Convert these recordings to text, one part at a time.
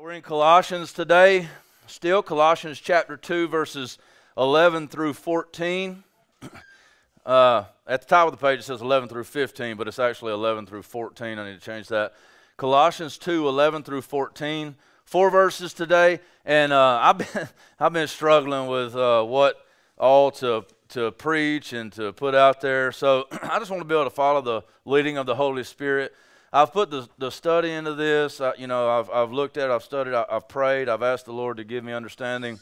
We're in Colossians today, still Colossians chapter 2, verses 11 through 14. Uh, at the top of the page it says 11 through 15, but it's actually 11 through 14. I need to change that. Colossians 2, 11 through 14. Four verses today, and uh, I've been I've been struggling with uh, what all to to preach and to put out there. So I just want to be able to follow the leading of the Holy Spirit. I've put the, the study into this. I, you know, I've, I've looked at it, I've studied, I, I've prayed, I've asked the Lord to give me understanding.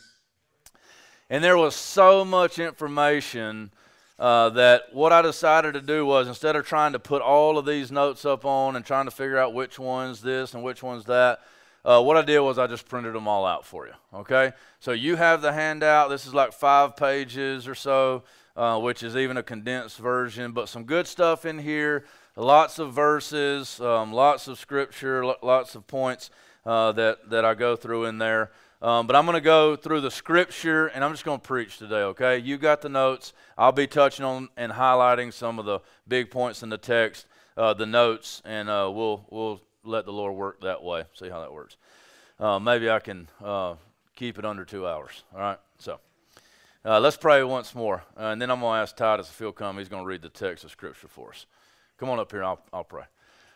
And there was so much information uh, that what I decided to do was instead of trying to put all of these notes up on and trying to figure out which one's this and which one's that, uh, what I did was I just printed them all out for you. Okay? So you have the handout. This is like five pages or so, uh, which is even a condensed version, but some good stuff in here lots of verses, um, lots of scripture, lots of points uh, that, that I go through in there. Um, but I'm going to go through the scripture and I'm just going to preach today, okay? You got the notes. I'll be touching on and highlighting some of the big points in the text, uh, the notes, and uh, we'll, we'll let the Lord work that way, see how that works. Uh, maybe I can uh, keep it under two hours, all right? So uh, let's pray once more, and then I'm going to ask Titus if he'll come. He's going to read the text of scripture for us. Come on up here, I'll, I'll pray.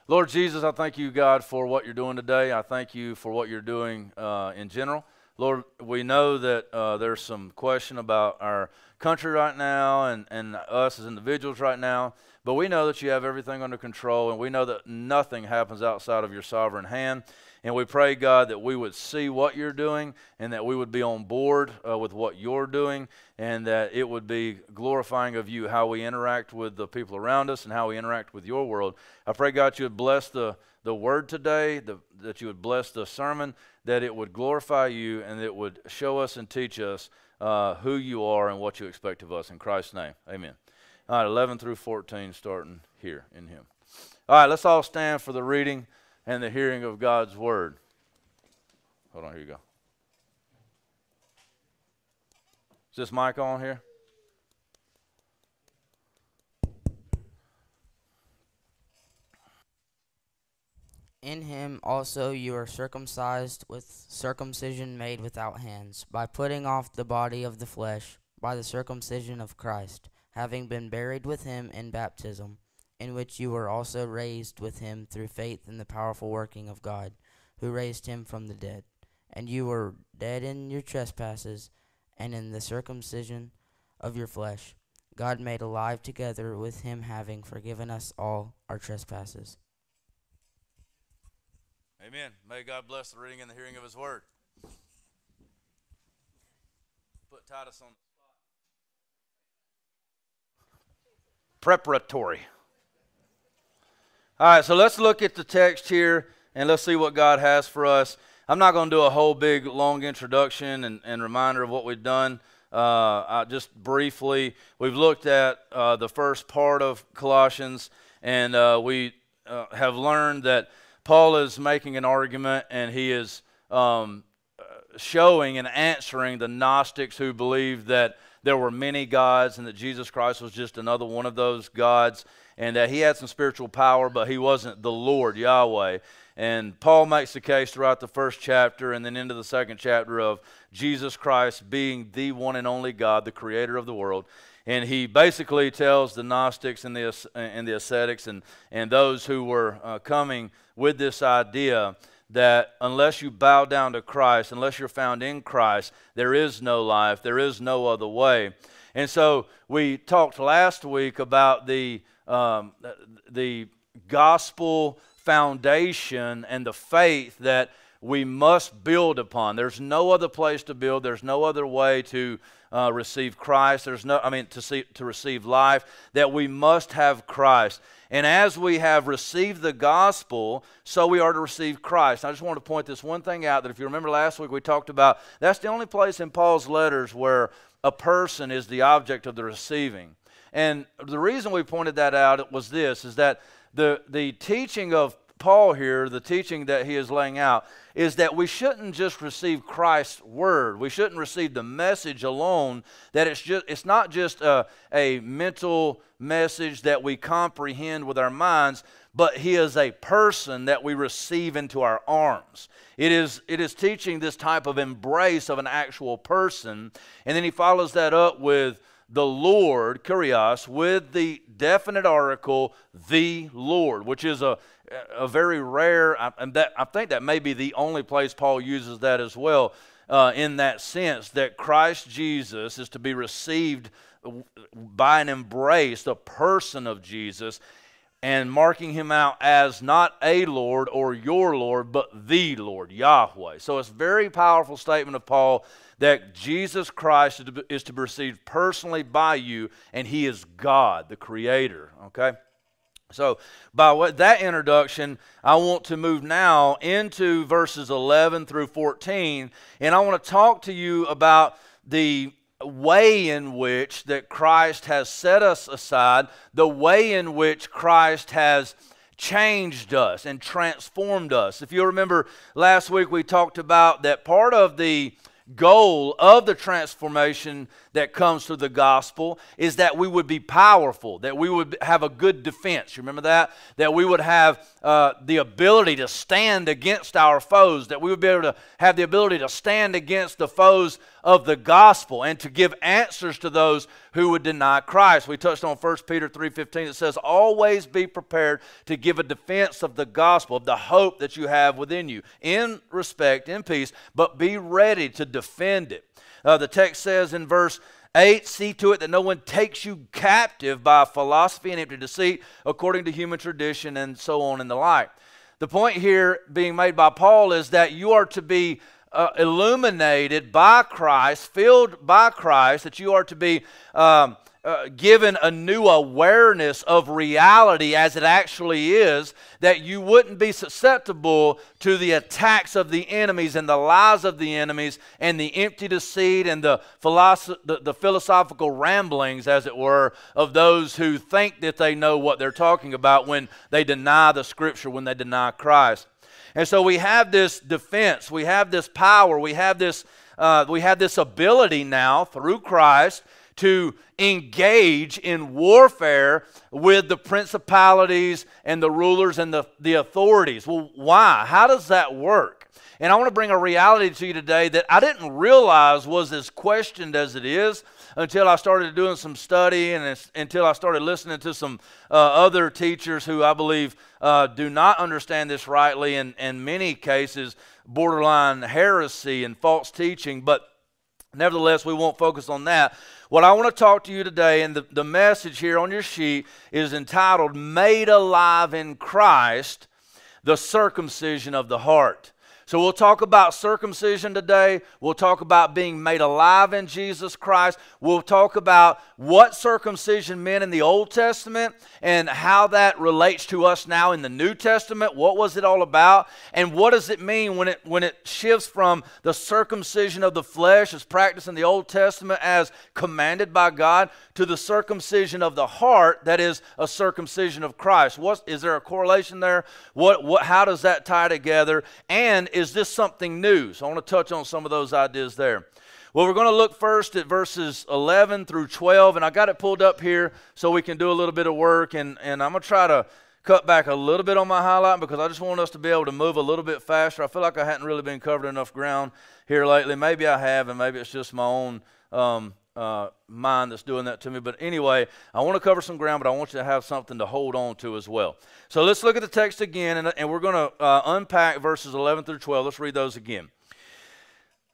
Lord Jesus, I thank you, God, for what you're doing today. I thank you for what you're doing uh, in general. Lord, we know that uh, there's some question about our country right now and, and us as individuals right now, but we know that you have everything under control, and we know that nothing happens outside of your sovereign hand. And we pray, God, that we would see what you're doing and that we would be on board uh, with what you're doing and that it would be glorifying of you how we interact with the people around us and how we interact with your world. I pray, God, you would bless the, the word today, the, that you would bless the sermon, that it would glorify you and it would show us and teach us uh, who you are and what you expect of us. In Christ's name, amen. All right, 11 through 14, starting here in Him. All right, let's all stand for the reading and the hearing of God's word. Hold on, here you go. Is this mic on here? In him also you are circumcised with circumcision made without hands, by putting off the body of the flesh, by the circumcision of Christ, having been buried with him in baptism in which you were also raised with him through faith in the powerful working of God, who raised him from the dead. And you were dead in your trespasses and in the circumcision of your flesh. God made alive together with him, having forgiven us all our trespasses. Amen. May God bless the reading and the hearing of his word. Put Titus on the spot. Preparatory. All right, so let's look at the text here and let's see what God has for us. I'm not going to do a whole big long introduction and, and reminder of what we've done. Uh, just briefly, we've looked at uh, the first part of Colossians, and uh, we uh, have learned that Paul is making an argument and he is um, showing and answering the Gnostics who believed that there were many gods and that Jesus Christ was just another one of those gods and that he had some spiritual power, but he wasn't the Lord Yahweh. And Paul makes the case throughout the first chapter and then into the second chapter of Jesus Christ being the one and only God, the creator of the world. And he basically tells the Gnostics and the, and the ascetics and, and those who were uh, coming with this idea that unless you bow down to Christ, unless you're found in Christ, there is no life, there is no other way. And so we talked last week about the um, the gospel foundation and the faith that we must build upon. There's no other place to build. There's no other way to uh, receive Christ. There's no, I mean, to see to receive life. That we must have Christ. And as we have received the gospel, so we are to receive Christ. I just want to point this one thing out that if you remember last week we talked about that's the only place in Paul's letters where a person is the object of the receiving. And the reason we pointed that out was this is that the, the teaching of Paul here, the teaching that he is laying out, is that we shouldn't just receive Christ's word. We shouldn't receive the message alone. That it's just it's not just a, a mental message that we comprehend with our minds, but he is a person that we receive into our arms. It is, it is teaching this type of embrace of an actual person. And then he follows that up with the Lord, Kurios, with the definite article, the Lord, which is a, a very rare, and that, I think that may be the only place Paul uses that as well, uh, in that sense, that Christ Jesus is to be received by an embrace, the person of Jesus, and marking him out as not a Lord or your Lord, but the Lord, Yahweh. So it's a very powerful statement of Paul that Jesus Christ is to be received personally by you, and he is God, the Creator. Okay? So, by what, that introduction, I want to move now into verses 11 through 14, and I want to talk to you about the way in which that Christ has set us aside, the way in which Christ has changed us and transformed us. If you remember last week we talked about that part of the goal of the transformation that comes through the gospel is that we would be powerful, that we would have a good defense. You remember that? That we would have uh, the ability to stand against our foes, that we would be able to have the ability to stand against the foes of the gospel and to give answers to those who would deny Christ. We touched on 1 Peter 3:15 It says always be prepared to give a defense of the gospel, of the hope that you have within you in respect, in peace, but be ready to defend it. Uh, the text says in verse 8 See to it that no one takes you captive by philosophy and empty deceit, according to human tradition, and so on and the like. The point here being made by Paul is that you are to be uh, illuminated by Christ, filled by Christ, that you are to be um, uh, given a new awareness of reality as it actually is, that you wouldn't be susceptible to the attacks of the enemies and the lies of the enemies and the empty deceit and the, philosoph- the, the philosophical ramblings, as it were, of those who think that they know what they're talking about when they deny the Scripture, when they deny Christ. And so we have this defense, we have this power, we have this, uh, we have this ability now through Christ to engage in warfare with the principalities and the rulers and the, the authorities. Well, why? How does that work? And I want to bring a reality to you today that I didn't realize was as questioned as it is until I started doing some study and until I started listening to some uh, other teachers who I believe uh, do not understand this rightly and in many cases borderline heresy and false teaching. But nevertheless, we won't focus on that. What I want to talk to you today, and the, the message here on your sheet is entitled Made Alive in Christ, the Circumcision of the Heart. So we'll talk about circumcision today. We'll talk about being made alive in Jesus Christ. We'll talk about what circumcision meant in the Old Testament and how that relates to us now in the New Testament. What was it all about? And what does it mean when it when it shifts from the circumcision of the flesh as practiced in the Old Testament as commanded by God to the circumcision of the heart that is a circumcision of Christ? What is there a correlation there? What what how does that tie together? And is this something new? So I want to touch on some of those ideas there. Well, we're going to look first at verses 11 through 12, and I got it pulled up here so we can do a little bit of work, and, and I'm going to try to cut back a little bit on my highlight because I just want us to be able to move a little bit faster. I feel like I hadn't really been covering enough ground here lately. Maybe I have, and maybe it's just my own um, uh, mind that's doing that to me. But anyway, I want to cover some ground, but I want you to have something to hold on to as well. So let's look at the text again, and, and we're going to uh, unpack verses 11 through 12. Let's read those again.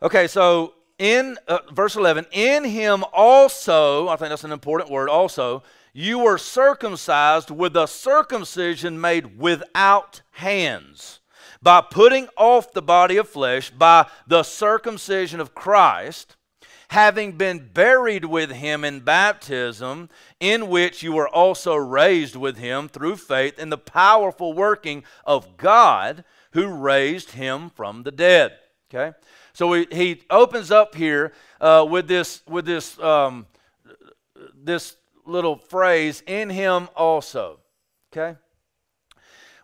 Okay, so in uh, verse 11, in him also, I think that's an important word, also, you were circumcised with a circumcision made without hands, by putting off the body of flesh by the circumcision of Christ having been buried with him in baptism, in which you were also raised with him through faith in the powerful working of God who raised him from the dead. Okay? So we, he opens up here uh, with this, with this, um, this little phrase, in him also. Okay?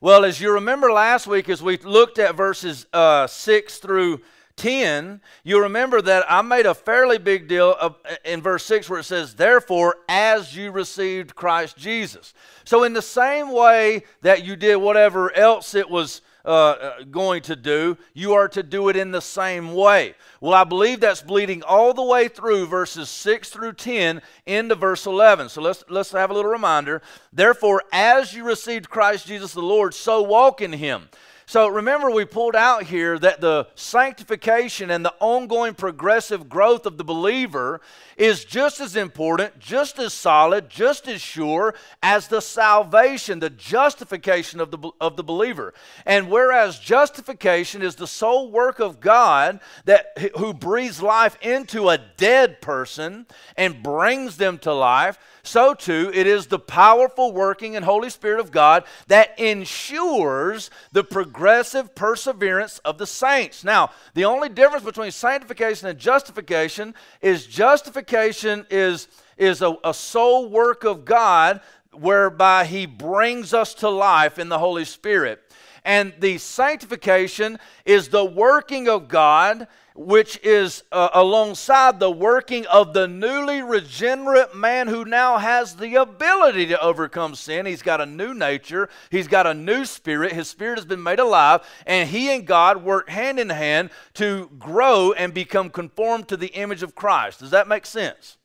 Well, as you remember last week, as we looked at verses uh, 6 through 10, you'll remember that I made a fairly big deal of, in verse 6 where it says, Therefore, as you received Christ Jesus. So, in the same way that you did whatever else it was uh, uh, going to do, you are to do it in the same way. Well, I believe that's bleeding all the way through verses 6 through 10 into verse 11. So let's, let's have a little reminder. Therefore, as you received Christ Jesus the Lord, so walk in him so remember, we pulled out here that the sanctification and the ongoing progressive growth of the believer is just as important, just as solid, just as sure as the salvation, the justification of the, of the believer. And whereas justification is the sole work of God that who breathes life into a dead person and brings them to life, so too it is the powerful working and Holy Spirit of God that ensures the progressive perseverance of the saints. Now, the only difference between sanctification and justification is justification is, is a, a sole work of God whereby He brings us to life in the Holy Spirit. And the sanctification is the working of God which is uh, alongside the working of the newly regenerate man who now has the ability to overcome sin. He's got a new nature, he's got a new spirit, his spirit has been made alive, and he and God work hand in hand to grow and become conformed to the image of Christ. Does that make sense?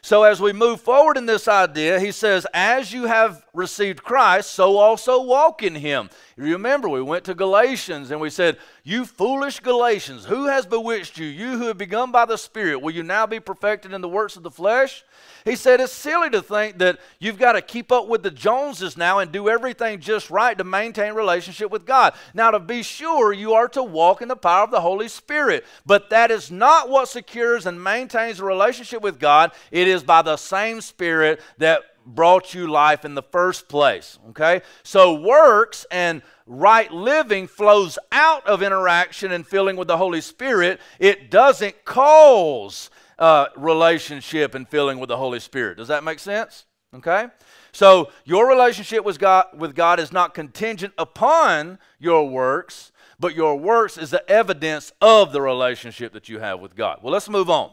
So, as we move forward in this idea, he says, As you have received Christ, so also walk in him. Remember, we went to Galatians and we said, You foolish Galatians, who has bewitched you? You who have begun by the Spirit, will you now be perfected in the works of the flesh? He said, It's silly to think that you've got to keep up with the Joneses now and do everything just right to maintain relationship with God. Now, to be sure, you are to walk in the power of the Holy Spirit, but that is not what secures and maintains a relationship with God. It is by the same Spirit that brought you life in the first place. Okay? So works and right living flows out of interaction and filling with the Holy Spirit. It doesn't cause uh, relationship and filling with the Holy Spirit. Does that make sense? Okay? So your relationship with God, with God is not contingent upon your works, but your works is the evidence of the relationship that you have with God. Well, let's move on.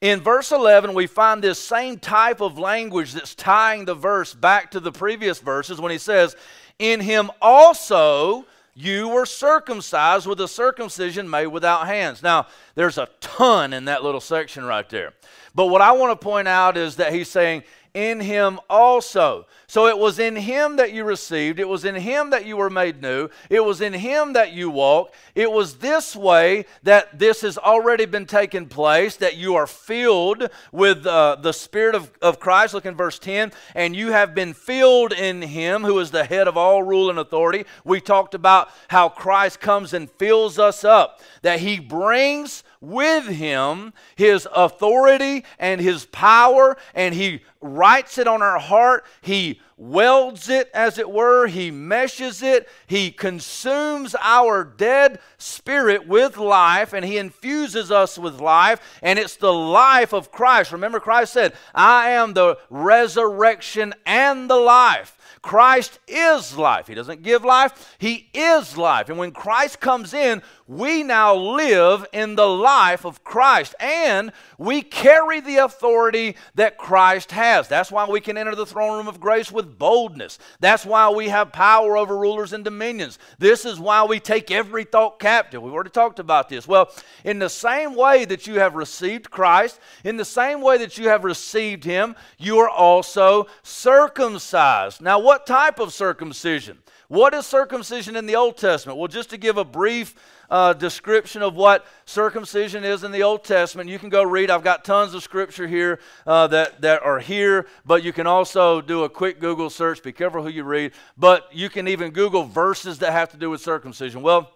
In verse 11, we find this same type of language that's tying the verse back to the previous verses when he says, In him also you were circumcised with a circumcision made without hands. Now, there's a ton in that little section right there. But what I want to point out is that he's saying, in him also. So it was in him that you received, it was in him that you were made new, it was in him that you walk. It was this way that this has already been taken place, that you are filled with uh, the Spirit of, of Christ. Look in verse 10. And you have been filled in him who is the head of all rule and authority. We talked about how Christ comes and fills us up, that he brings with him his authority and his power, and he writes it on our heart. He welds it, as it were. He meshes it. He consumes our dead spirit with life, and he infuses us with life. And it's the life of Christ. Remember, Christ said, I am the resurrection and the life. Christ is life. He doesn't give life, He is life. And when Christ comes in, we now live in the life of Christ and we carry the authority that Christ has. That's why we can enter the throne room of grace with boldness. That's why we have power over rulers and dominions. This is why we take every thought captive. We've already talked about this. Well, in the same way that you have received Christ, in the same way that you have received Him, you are also circumcised. Now, what type of circumcision? What is circumcision in the Old Testament? Well, just to give a brief uh, description of what circumcision is in the Old Testament. You can go read. I've got tons of scripture here uh, that, that are here, but you can also do a quick Google search. Be careful who you read. But you can even Google verses that have to do with circumcision. Well,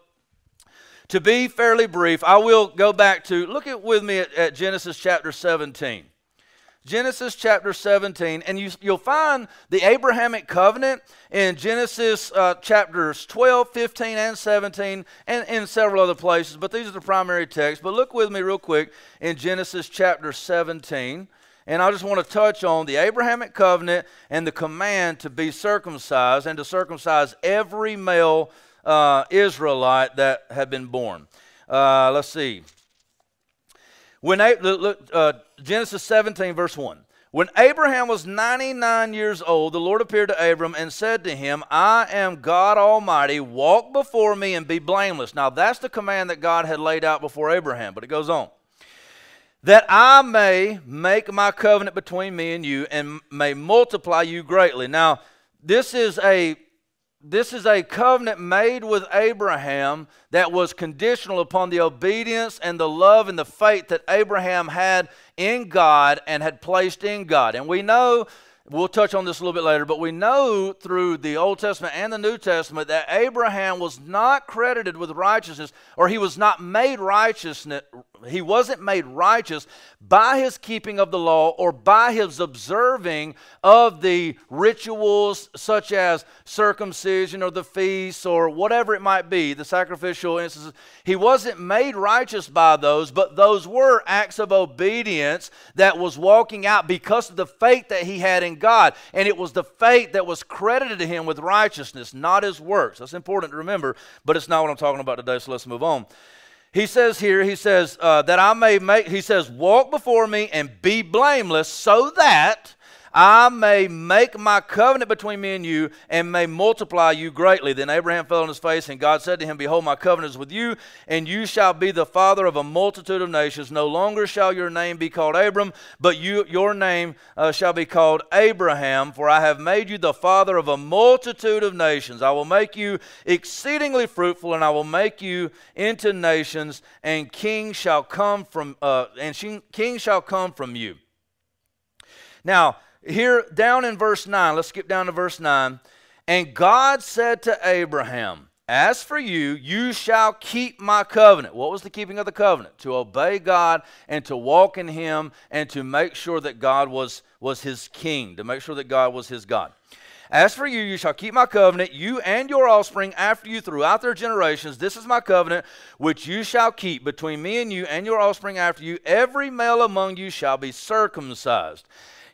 to be fairly brief, I will go back to look at with me at, at Genesis chapter 17. Genesis chapter 17, and you, will find the Abrahamic covenant in Genesis uh, chapters 12, 15, and 17, and in several other places, but these are the primary texts. But look with me real quick in Genesis chapter 17, and I just want to touch on the Abrahamic covenant and the command to be circumcised and to circumcise every male uh, Israelite that had been born. Uh, let's see. When look, uh, Genesis 17, verse 1. When Abraham was 99 years old, the Lord appeared to Abram and said to him, I am God Almighty. Walk before me and be blameless. Now, that's the command that God had laid out before Abraham, but it goes on. That I may make my covenant between me and you and may multiply you greatly. Now, this is a this is a covenant made with Abraham that was conditional upon the obedience and the love and the faith that Abraham had in God and had placed in God. And we know We'll touch on this a little bit later, but we know through the Old Testament and the New Testament that Abraham was not credited with righteousness, or he was not made righteous. He wasn't made righteous by his keeping of the law or by his observing of the rituals such as circumcision or the feasts or whatever it might be, the sacrificial instances. He wasn't made righteous by those, but those were acts of obedience that was walking out because of the faith that he had in God. And it was the faith that was credited to him with righteousness, not his works. That's important to remember, but it's not what I'm talking about today, so let's move on. He says here, he says, uh, that I may make, he says, walk before me and be blameless so that I may make my covenant between me and you and may multiply you greatly. Then Abraham fell on his face, and God said to him, Behold, my covenant is with you, and you shall be the father of a multitude of nations. No longer shall your name be called Abram, but you, your name uh, shall be called Abraham, for I have made you the father of a multitude of nations. I will make you exceedingly fruitful, and I will make you into nations, and kings shall come from uh, and kings shall come from you. Now, here down in verse 9, let's skip down to verse 9. And God said to Abraham, As for you, you shall keep my covenant. What was the keeping of the covenant? To obey God and to walk in Him and to make sure that God was, was His king, to make sure that God was His God. As for you, you shall keep my covenant, you and your offspring after you throughout their generations. This is my covenant, which you shall keep between me and you and your offspring after you. Every male among you shall be circumcised.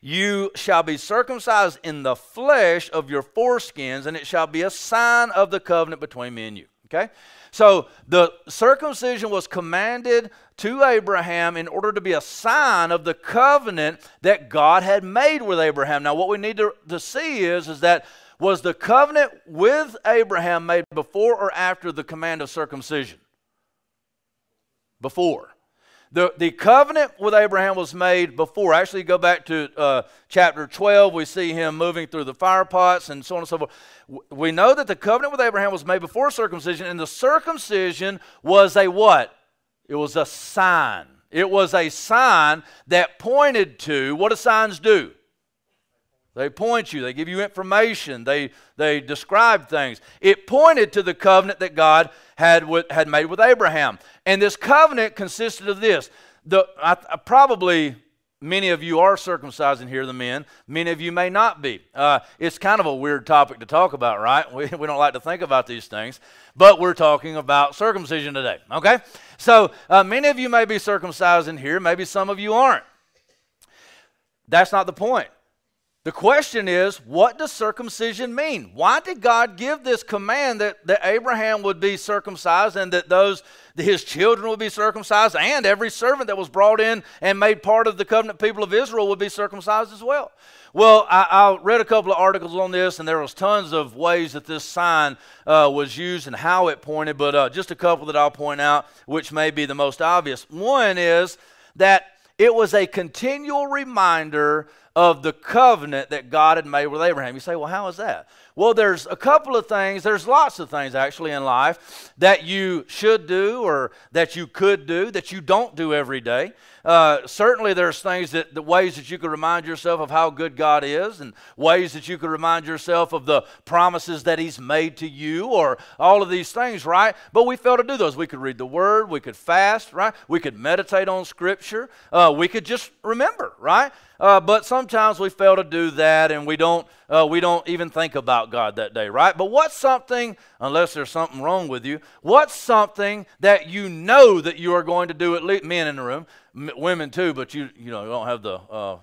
You shall be circumcised in the flesh of your foreskins, and it shall be a sign of the covenant between me and you. Okay? So the circumcision was commanded to Abraham in order to be a sign of the covenant that God had made with Abraham. Now, what we need to, to see is, is that was the covenant with Abraham made before or after the command of circumcision? Before. The, the covenant with Abraham was made before. Actually, go back to uh, chapter 12. We see him moving through the fire pots and so on and so forth. We know that the covenant with Abraham was made before circumcision, and the circumcision was a what? It was a sign. It was a sign that pointed to what do signs do? They point you, they give you information, they, they describe things. It pointed to the covenant that God had, with, had made with Abraham. And this covenant consisted of this. The, I, I probably, many of you are circumcised in here, the men. Many of you may not be. Uh, it's kind of a weird topic to talk about, right? We, we don't like to think about these things. But we're talking about circumcision today, okay? So uh, many of you may be circumcised in here, maybe some of you aren't. That's not the point. The question is, what does circumcision mean? Why did God give this command that, that Abraham would be circumcised and that those his children would be circumcised and every servant that was brought in and made part of the covenant people of Israel would be circumcised as well? Well, I, I read a couple of articles on this, and there was tons of ways that this sign uh, was used and how it pointed, but uh, just a couple that I'll point out, which may be the most obvious. One is that it was a continual reminder of the covenant that God had made with Abraham. You say, well, how is that? Well, there's a couple of things, there's lots of things actually in life that you should do or that you could do that you don't do every day. Uh, certainly, there's things that the ways that you could remind yourself of how good God is, and ways that you could remind yourself of the promises that He's made to you, or all of these things, right? But we fail to do those. We could read the Word, we could fast, right? We could meditate on Scripture, uh, we could just remember, right? Uh, but sometimes we fail to do that, and we don't uh, we don't even think about God that day, right? But what's something, unless there's something wrong with you, what's something that you know that you are going to do at least men in the room, m- women too, but you you know you don't have the uh,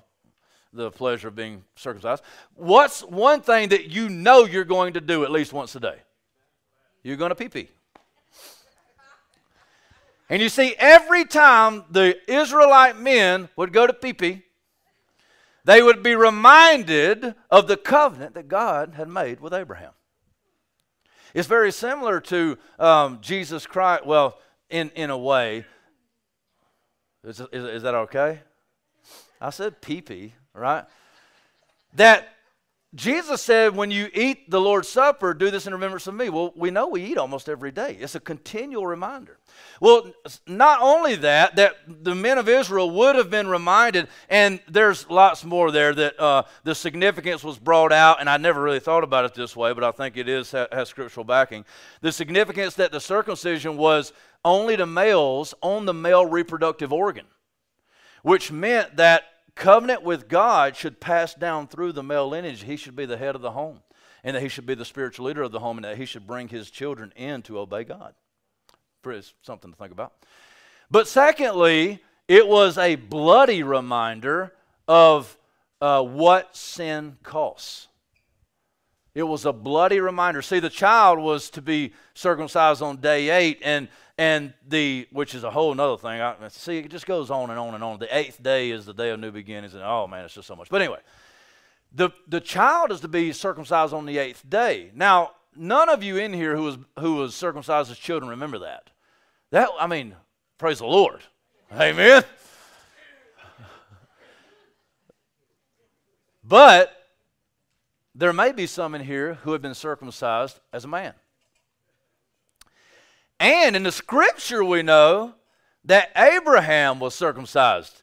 the pleasure of being circumcised. What's one thing that you know you're going to do at least once a day? You're going to pee pee. And you see, every time the Israelite men would go to pee pee, they would be reminded of the covenant that God had made with Abraham. It's very similar to um, Jesus Christ. Well, in, in a way. Is, is, is that okay? I said pee pee, right? That Jesus said, when you eat the Lord's Supper, do this in remembrance of me. Well, we know we eat almost every day. It's a continual reminder. Well, not only that, that the men of Israel would have been reminded, and there's lots more there that uh, the significance was brought out, and I never really thought about it this way, but I think it is has scriptural backing. The significance that the circumcision was only to males on the male reproductive organ, which meant that covenant with God should pass down through the male lineage. He should be the head of the home, and that he should be the spiritual leader of the home, and that he should bring his children in to obey God. It's something to think about. But secondly, it was a bloody reminder of uh, what sin costs. It was a bloody reminder. See, the child was to be circumcised on day eight, and and the which is a whole other thing. I, see, it just goes on and on and on. The eighth day is the day of new beginnings, and oh man, it's just so much. But anyway, the the child is to be circumcised on the eighth day. Now, none of you in here who was who was circumcised as children remember that. That I mean, praise the Lord, Amen. But there may be some in here who have been circumcised as a man. And in the scripture, we know that Abraham was circumcised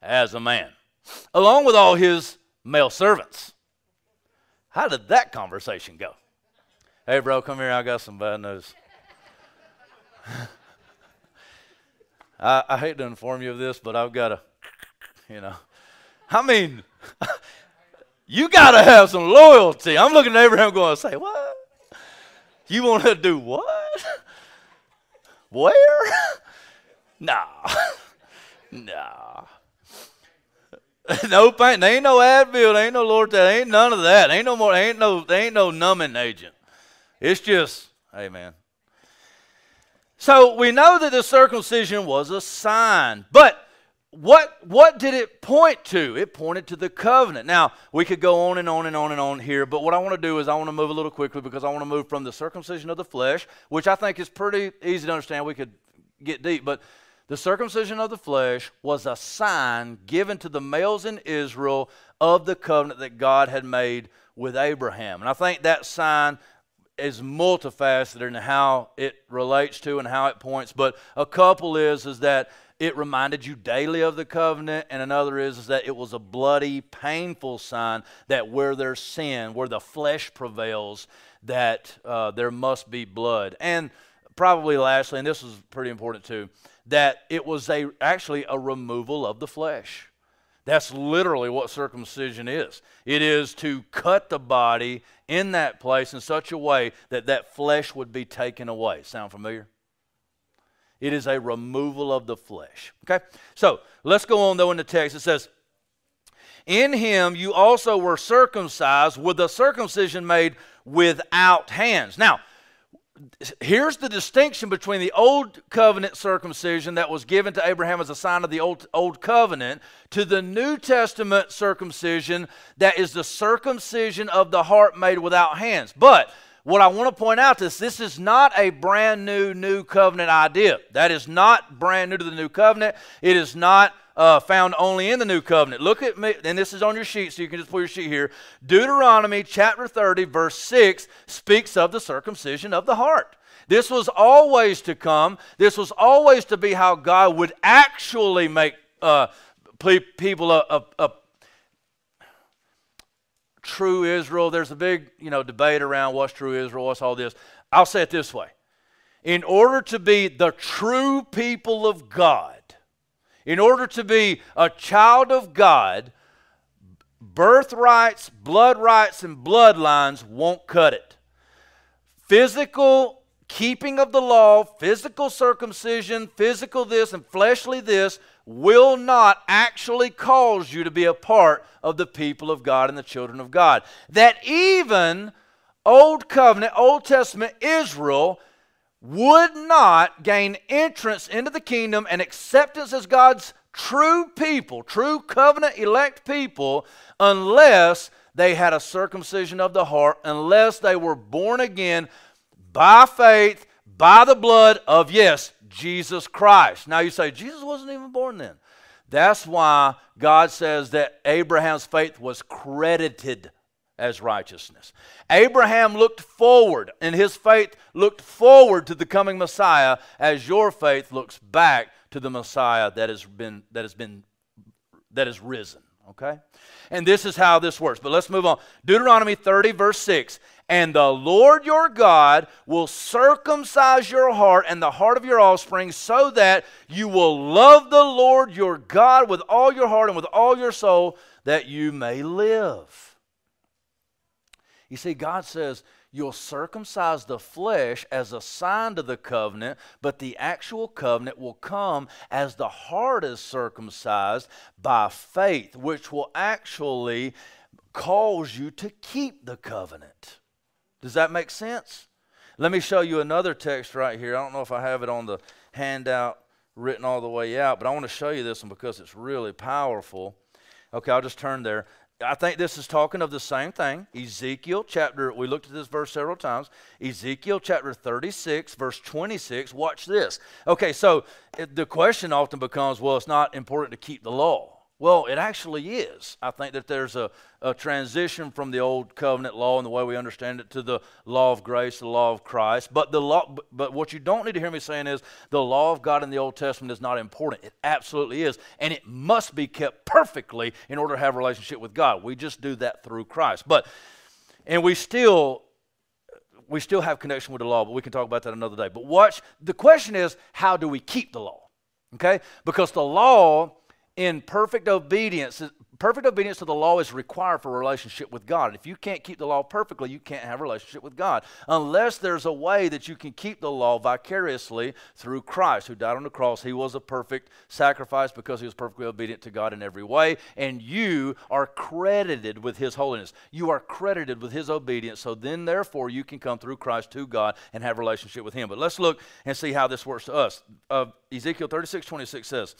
as a man, along with all his male servants. How did that conversation go? Hey, bro, come here. I got some bad news. I, I hate to inform you of this, but I've got to, you know. I mean, you got to have some loyalty. I'm looking at Abraham going, say, what? You want to do what? Where? nah. nah. no pain. There ain't no Advil. There ain't no Lord. There ain't none of that. Ain't no more. Ain't no. There ain't no numbing agent. It's just, amen. So we know that the circumcision was a sign, but what what did it point to? It pointed to the covenant. Now we could go on and on and on and on here, but what I want to do is I want to move a little quickly because I want to move from the circumcision of the flesh, which I think is pretty easy to understand. We could get deep, but the circumcision of the flesh was a sign given to the males in Israel of the covenant that God had made with Abraham, and I think that sign is multifaceted in how it relates to and how it points. But a couple is is that it reminded you daily of the covenant, and another is, is that it was a bloody, painful sign that where there's sin, where the flesh prevails, that uh, there must be blood. And probably lastly, and this is pretty important too, that it was a actually a removal of the flesh. That's literally what circumcision is. It is to cut the body in that place in such a way that that flesh would be taken away. Sound familiar? It is a removal of the flesh. Okay? So let's go on though in the text. It says, In him you also were circumcised with a circumcision made without hands. Now, here's the distinction between the old covenant circumcision that was given to Abraham as a sign of the old, old covenant to the New Testament circumcision that is the circumcision of the heart made without hands. But what I want to point out is this is not a brand new new covenant idea. That is not brand new to the new covenant. It is not uh, found only in the new covenant. Look at me, and this is on your sheet, so you can just pull your sheet here. Deuteronomy chapter 30, verse 6 speaks of the circumcision of the heart. This was always to come. This was always to be how God would actually make uh, people a, a, a true Israel. There's a big, you know, debate around what's true Israel, what's all this. I'll say it this way. In order to be the true people of God, in order to be a child of God, birthrights, blood rights, and bloodlines won't cut it. Physical keeping of the law, physical circumcision, physical this, and fleshly this will not actually cause you to be a part of the people of God and the children of God. That even Old Covenant, Old Testament Israel would not gain entrance into the kingdom and acceptance as God's true people, true covenant elect people, unless they had a circumcision of the heart, unless they were born again by faith, by the blood of, yes, Jesus Christ. Now you say, Jesus wasn't even born then. That's why God says that Abraham's faith was credited as righteousness. Abraham looked forward, and his faith looked forward to the coming Messiah, as your faith looks back to the Messiah that has been that has been that has risen. Okay? And this is how this works. But let's move on. Deuteronomy 30, verse 6. And the Lord your God will circumcise your heart and the heart of your offspring, so that you will love the Lord your God with all your heart and with all your soul, that you may live. You see, God says, You'll circumcise the flesh as a sign to the covenant, but the actual covenant will come as the heart is circumcised by faith, which will actually cause you to keep the covenant. Does that make sense? Let me show you another text right here. I don't know if I have it on the handout written all the way out, but I want to show you this one because it's really powerful. Okay, I'll just turn there. I think this is talking of the same thing. Ezekiel chapter, we looked at this verse several times. Ezekiel chapter 36, verse 26. Watch this. Okay, so the question often becomes well, it's not important to keep the law. Well, it actually is. I think that there's a, a transition from the old covenant law and the way we understand it to the law of grace, the law of Christ. But the law, but what you don't need to hear me saying is the law of God in the Old Testament is not important. It absolutely is, and it must be kept perfectly in order to have a relationship with God. We just do that through Christ. But and we still we still have connection with the law, but we can talk about that another day. But watch, the question is, how do we keep the law? Okay? Because the law in perfect obedience, perfect obedience to the law is required for a relationship with God. If you can't keep the law perfectly, you can't have a relationship with God. Unless there's a way that you can keep the law vicariously through Christ, who died on the cross. He was a perfect sacrifice because he was perfectly obedient to God in every way. And you are credited with his holiness. You are credited with his obedience. So then, therefore, you can come through Christ to God and have a relationship with him. But let's look and see how this works to us. Uh, Ezekiel 36 26 says,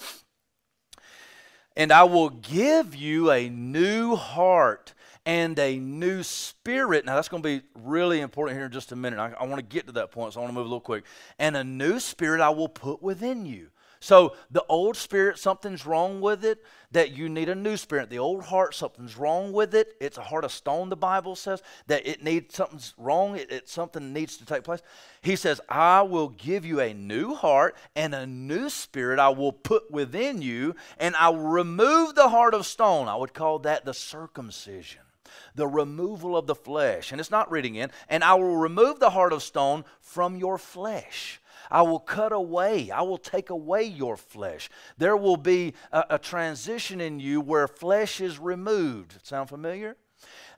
and I will give you a new heart and a new spirit. Now, that's going to be really important here in just a minute. I, I want to get to that point, so I want to move a little quick. And a new spirit I will put within you. So the old spirit, something's wrong with it, that you need a new spirit. The old heart, something's wrong with it. It's a heart of stone, the Bible says, that it needs something's wrong, it, it something needs to take place. He says, I will give you a new heart and a new spirit I will put within you, and I will remove the heart of stone. I would call that the circumcision the removal of the flesh. And it's not reading in, and I will remove the heart of stone from your flesh. I will cut away, I will take away your flesh. There will be a, a transition in you where flesh is removed. Sound familiar?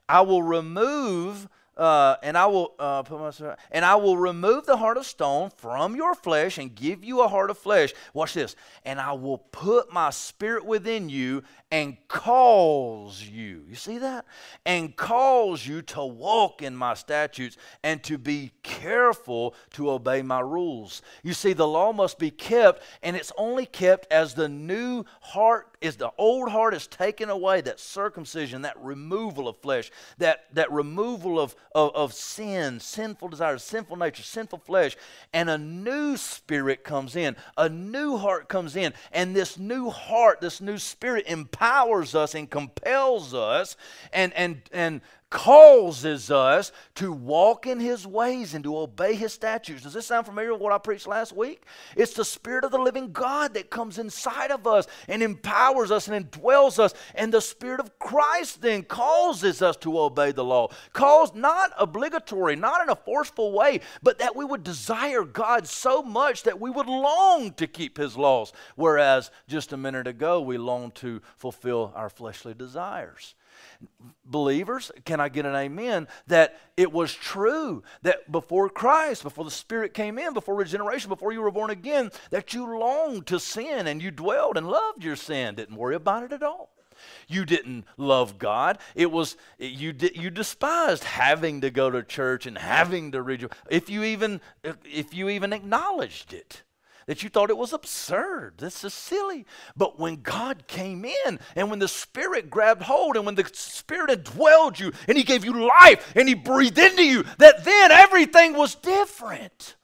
I will remove uh, and I will uh, put myself, and I will remove the heart of stone from your flesh and give you a heart of flesh. Watch this. And I will put my spirit within you and calls you. You see that? And calls you to walk in my statutes and to be careful to obey my rules. You see, the law must be kept, and it's only kept as the new heart is the old heart is taken away, that circumcision, that removal of flesh, that, that removal of, of, of sin, sinful desires, sinful nature, sinful flesh, and a new spirit comes in, a new heart comes in, and this new heart, this new spirit empowers us and compels us and, and, and causes us to walk in his ways and to obey his statutes. Does this sound familiar with what I preached last week? It's the Spirit of the living God that comes inside of us and empowers us and indwells us. And the Spirit of Christ then causes us to obey the law. Calls not obligatory, not in a forceful way, but that we would desire God so much that we would long to keep his laws. Whereas just a minute ago, we long to fulfill our fleshly desires. Believers, can I get an amen? That it was true that before Christ, before the Spirit came in, before regeneration, before you were born again, that you longed to sin and you dwelled and loved your sin, didn't worry about it at all. You didn't love God. It was you you despised having to go to church and having to read. Your, if you even if you even acknowledged it that you thought it was absurd. This is silly. But when God came in and when the Spirit grabbed hold and when the Spirit indwelled you and He gave you life and He breathed into you, that then everything was different.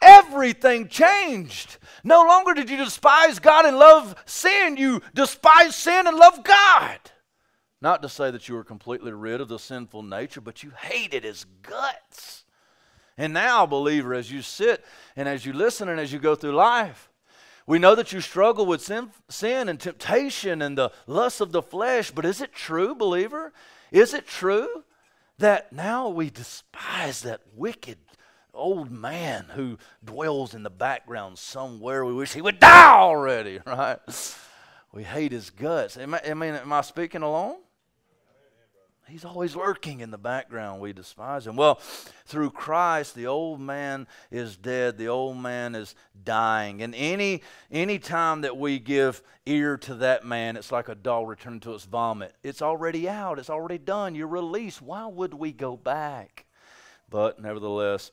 Everything changed. No longer did you despise God and love sin, you despise sin and love God. Not to say that you were completely rid of the sinful nature, but you hated his guts. And now, believer, as you sit and as you listen and as you go through life, we know that you struggle with sin, sin and temptation and the lust of the flesh, but is it true, believer? Is it true that now we despise that wicked old man who dwells in the background somewhere? We wish he would die already, right? We hate his guts. Am I, I mean, am I speaking alone? He's always lurking in the background. We despise him. Well, through Christ, the old man is dead. The old man is dying. And any any time that we give ear to that man, it's like a dog returning to its vomit. It's already out. It's already done. You're released. Why would we go back? But nevertheless,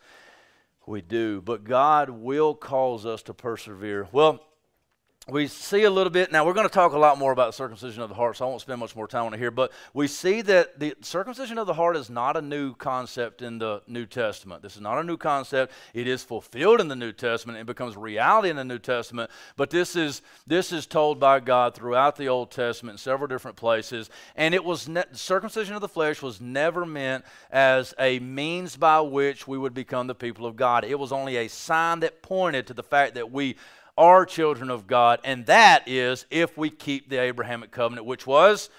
we do. But God will cause us to persevere. Well, we see a little bit. Now we're going to talk a lot more about circumcision of the heart so i won't spend much more time on it here but we see that the circumcision of the heart is not a new concept in the new testament. This is not a new concept. It is fulfilled in the new testament it becomes reality in the new testament but this is this is told by god throughout the old testament in several different places and it was circumcision of the flesh was never meant as a means by which we would become the people of god. It was only a sign that pointed to the fact that we are children of God, and that is if we keep the Abrahamic covenant, which was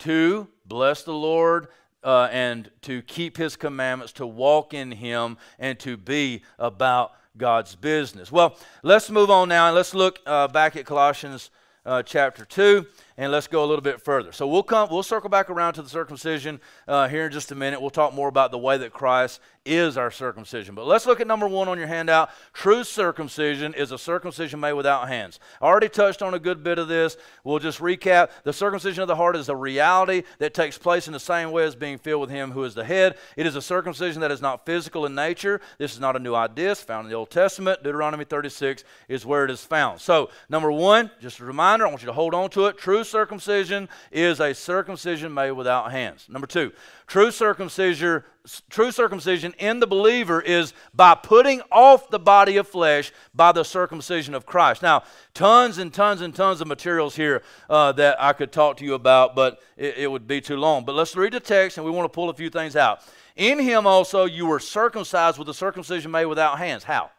to bless the Lord uh, and to keep his commandments, to walk in him, and to be about God's business. Well, let's move on now and let's look uh, back at Colossians uh, chapter 2 and let's go a little bit further. So we'll come, we'll circle back around to the circumcision uh, here in just a minute. We'll talk more about the way that Christ is our circumcision. But let's look at number one on your handout. True circumcision is a circumcision made without hands. I already touched on a good bit of this. We'll just recap. The circumcision of the heart is a reality that takes place in the same way as being filled with Him who is the head. It is a circumcision that is not physical in nature. This is not a new idea. It's found in the Old Testament. Deuteronomy 36 is where it is found. So, number one, just a reminder, I want you to hold on to it. True circumcision is a circumcision made without hands. Number two, true circumcision, true circumcision in the believer is by putting off the body of flesh by the circumcision of Christ. Now, tons and tons and tons of materials here uh, that I could talk to you about, but it, it would be too long. But let's read the text, and we want to pull a few things out. In him also you were circumcised with a circumcision made without hands. How?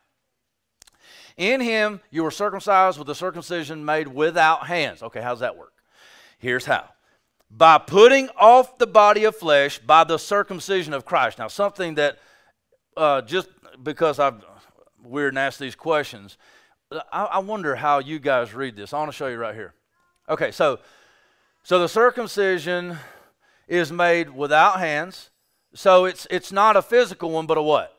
In him you were circumcised with a circumcision made without hands. Okay, how's that work? Here's how by putting off the body of flesh by the circumcision of Christ. Now, something that uh, just because I've weird and asked these questions, I, I wonder how you guys read this. I want to show you right here. Okay, so so the circumcision is made without hands. So it's it's not a physical one, but a what?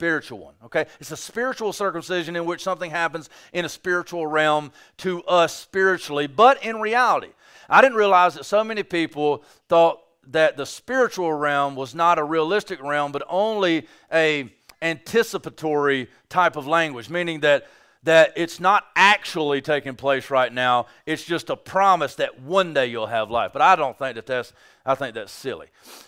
Spiritual one. Okay? It's a spiritual circumcision in which something happens in a spiritual realm to us spiritually, but in reality. I didn't realize that so many people thought that the spiritual realm was not a realistic realm, but only a anticipatory type of language, meaning that that it's not actually taking place right now. It's just a promise that one day you'll have life. But I don't think that that's I think that's silly.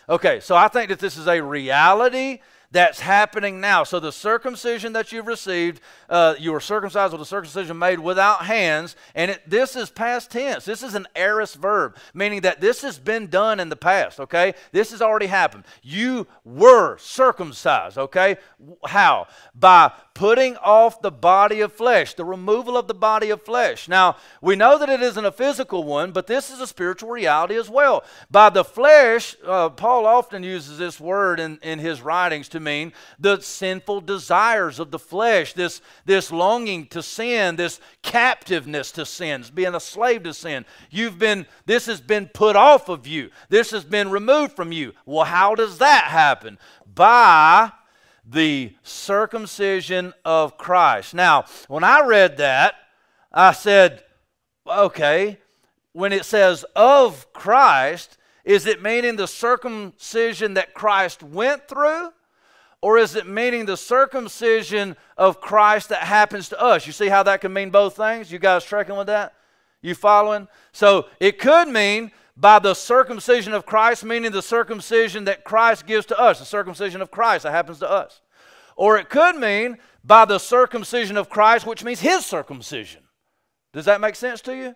Okay, so I think that this is a reality that's happening now. So the circumcision that you've received, uh, you were circumcised with a circumcision made without hands, and it, this is past tense. This is an aorist verb, meaning that this has been done in the past, okay? This has already happened. You were circumcised, okay? How? By putting off the body of flesh, the removal of the body of flesh. Now, we know that it isn't a physical one, but this is a spiritual reality as well. By the flesh, uh, Paul often uses this word in, in his writings to mean the sinful desires of the flesh, this, this longing to sin, this captiveness to sin, being a slave to sin. You've been, this has been put off of you. This has been removed from you. Well, how does that happen? By the circumcision of Christ. Now, when I read that, I said, okay, when it says of Christ, is it meaning the circumcision that Christ went through? Or is it meaning the circumcision of Christ that happens to us? You see how that can mean both things? You guys tracking with that? You following? So it could mean by the circumcision of Christ, meaning the circumcision that Christ gives to us, the circumcision of Christ that happens to us. Or it could mean by the circumcision of Christ, which means his circumcision. Does that make sense to you?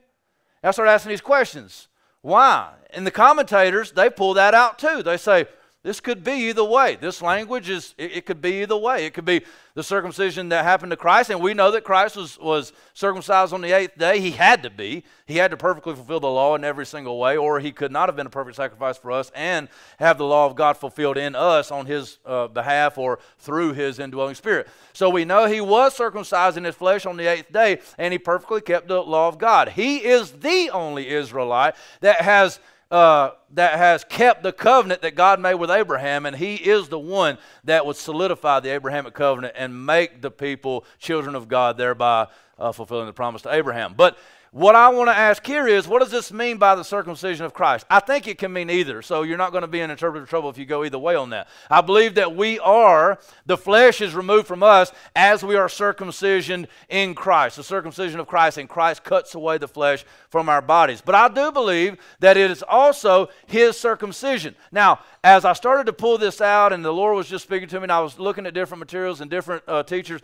I start asking these questions. Why? And the commentators, they pull that out too. They say, this could be either way. This language is, it, it, could be either way. It could be the circumcision that happened to Christ, and we know that Christ was, was circumcised on the eighth day. He had to be. He had to perfectly fulfill the law in every single way, or he could not have been a perfect sacrifice for us and have the law of God fulfilled in us on his uh, behalf or through his indwelling spirit. So we know he was circumcised in his flesh on the eighth day, and he perfectly kept the law of God. He is the only Israelite that has uh, that has kept the covenant that God made with Abraham, and he is the one that would solidify the Abrahamic covenant and make the people children of God, thereby uh, fulfilling the promise to Abraham. But what I want to ask here is, what does this mean by the circumcision of Christ? I think it can mean either, so you're not going to be in interpretive trouble if you go either way on that. I believe that we are, the flesh is removed from us as we are circumcision in Christ. The circumcision of Christ, and Christ cuts away the flesh from our bodies. But I do believe that it is also His circumcision. Now, as I started to pull this out, and the Lord was just speaking to me, and I was looking at different materials and different uh, teachers,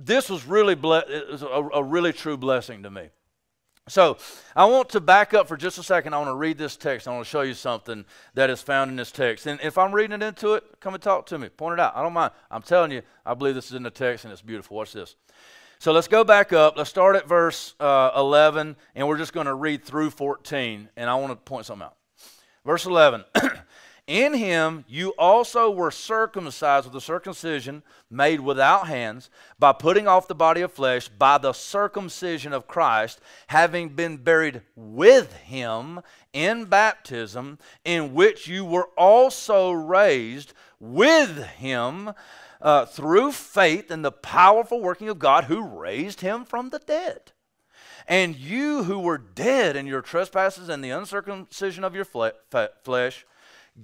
this was really ble- was a, a really true blessing to me. So I want to back up for just a second. I want to read this text. I want to show you something that is found in this text. And if I'm reading it into it, come and talk to me. Point it out. I don't mind. I'm telling you, I believe this is in the text and it's beautiful. Watch this. So let's go back up. Let's start at verse uh, 11, and we're just going to read through 14. And I want to point something out. Verse 11. In him you also were circumcised with a circumcision made without hands, by putting off the body of flesh by the circumcision of Christ, having been buried with him in baptism, in which you were also raised with him uh, through faith in the powerful working of God who raised him from the dead. And you who were dead in your trespasses and the uncircumcision of your fle- flesh,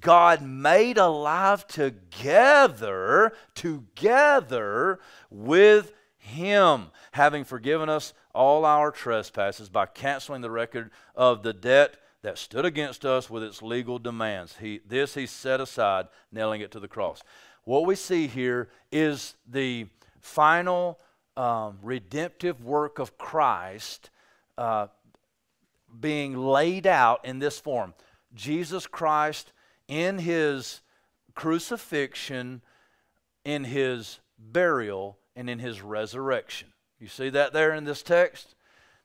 God made alive together, together with Him, having forgiven us all our trespasses by canceling the record of the debt that stood against us with its legal demands. He, this He set aside, nailing it to the cross. What we see here is the final um, redemptive work of Christ uh, being laid out in this form. Jesus Christ in his crucifixion, in his burial, and in his resurrection. You see that there in this text?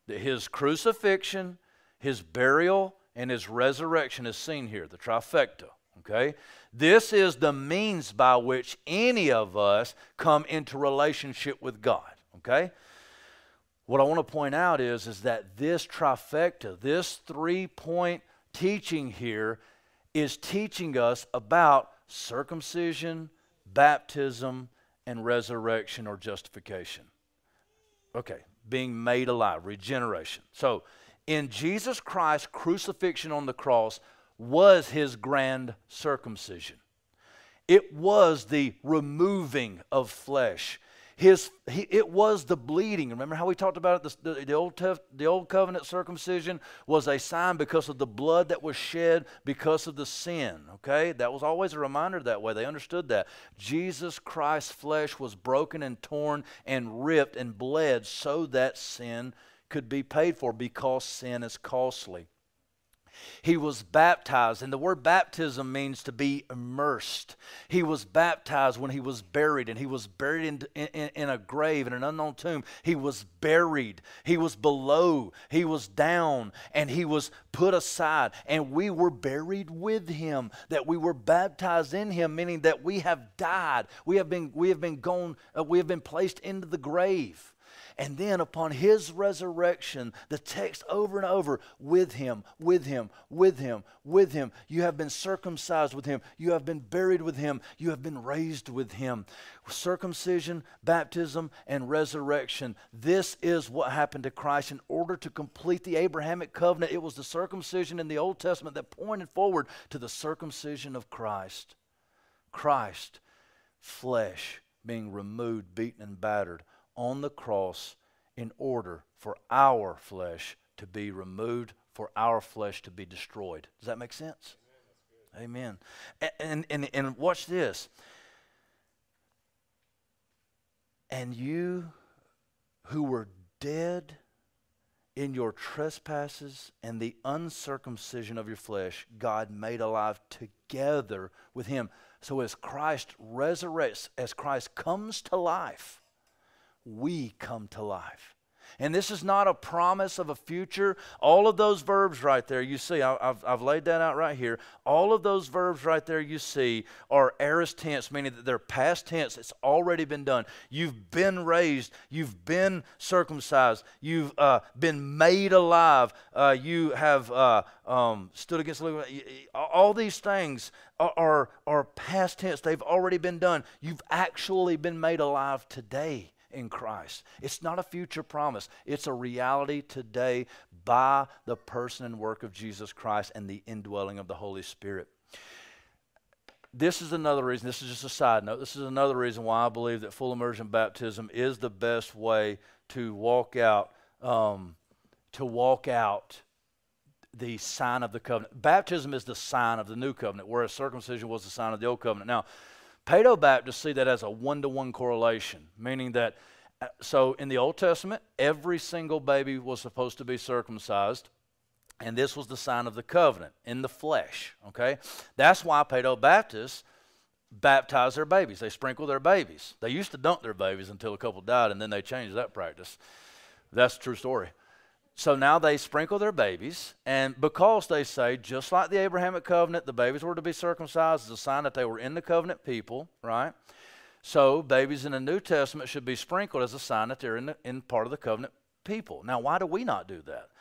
That his crucifixion, his burial, and his resurrection is seen here, the trifecta. Okay? This is the means by which any of us come into relationship with God. Okay? What I want to point out is, is that this trifecta, this three point teaching here, is teaching us about circumcision, baptism, and resurrection or justification. Okay, being made alive, regeneration. So, in Jesus Christ, crucifixion on the cross was his grand circumcision. It was the removing of flesh his, he, it was the bleeding. Remember how we talked about it? The, the, the, old tef, the old covenant circumcision was a sign because of the blood that was shed because of the sin. Okay? That was always a reminder that way. They understood that. Jesus Christ's flesh was broken and torn and ripped and bled so that sin could be paid for because sin is costly. He was baptized, and the word baptism means to be immersed. He was baptized when he was buried, and he was buried in, in, in, a grave, in an unknown tomb. He was buried. He was below. He was down, and he was put aside. And we were buried with him, that we were baptized in him, meaning that we have died. We have been, we have been gone, uh, we have been placed into the grave. And then upon his resurrection, the text over and over with him, with him, with him, with him. You have been circumcised with him. You have been buried with him. You have been raised with him. Circumcision, baptism, and resurrection. This is what happened to Christ in order to complete the Abrahamic covenant. It was the circumcision in the Old Testament that pointed forward to the circumcision of Christ. Christ, flesh being removed, beaten, and battered on the cross in order for our flesh to be removed, for our flesh to be destroyed. Does that make sense? Amen. And, and, and watch this. And you who were dead in your trespasses and the uncircumcision of your flesh, God made alive together with him. So as Christ resurrects, as Christ comes to life, we come to life. And this is not a promise of a future. All of those verbs right there, you see, I, have I've laid that out right here. All of those verbs right there you see are aorist tense, meaning that they're past tense. It's already been done. You've been raised. You've been circumcised. You've uh, been made alive. Uh, you have uh, um, stood against All these things are, are past tense. They've already been done. You've actually been made alive today in Christ. It's not a future promise, it's a reality today by the person and work of Jesus Christ and the indwelling of the Holy Spirit. This is another reason, this is just a side note, this is another reason why I believe that full immersion baptism is the best way to walk out, um, to walk out the sign of the covenant. Baptism is the sign of the new covenant, whereas circumcision was the sign of the old covenant. Now, Paedo Baptists see that as a one to one correlation, meaning that, uh, so in the Old Testament, every single baby was supposed to be circumcised. And this was the sign of the covenant in the flesh. Okay? That's why Paedo Baptists baptize their babies. They sprinkle their babies. They used to dunk their babies until a couple died, and then they changed that practice. That's a true story. So now they sprinkle their babies, and because they say, just like the Abrahamic covenant, the babies were to be circumcised as a sign that they were in the covenant people, right? So babies in the New Testament should be sprinkled as a sign that they're in, the, in part of the covenant people. Now, why do we not do that?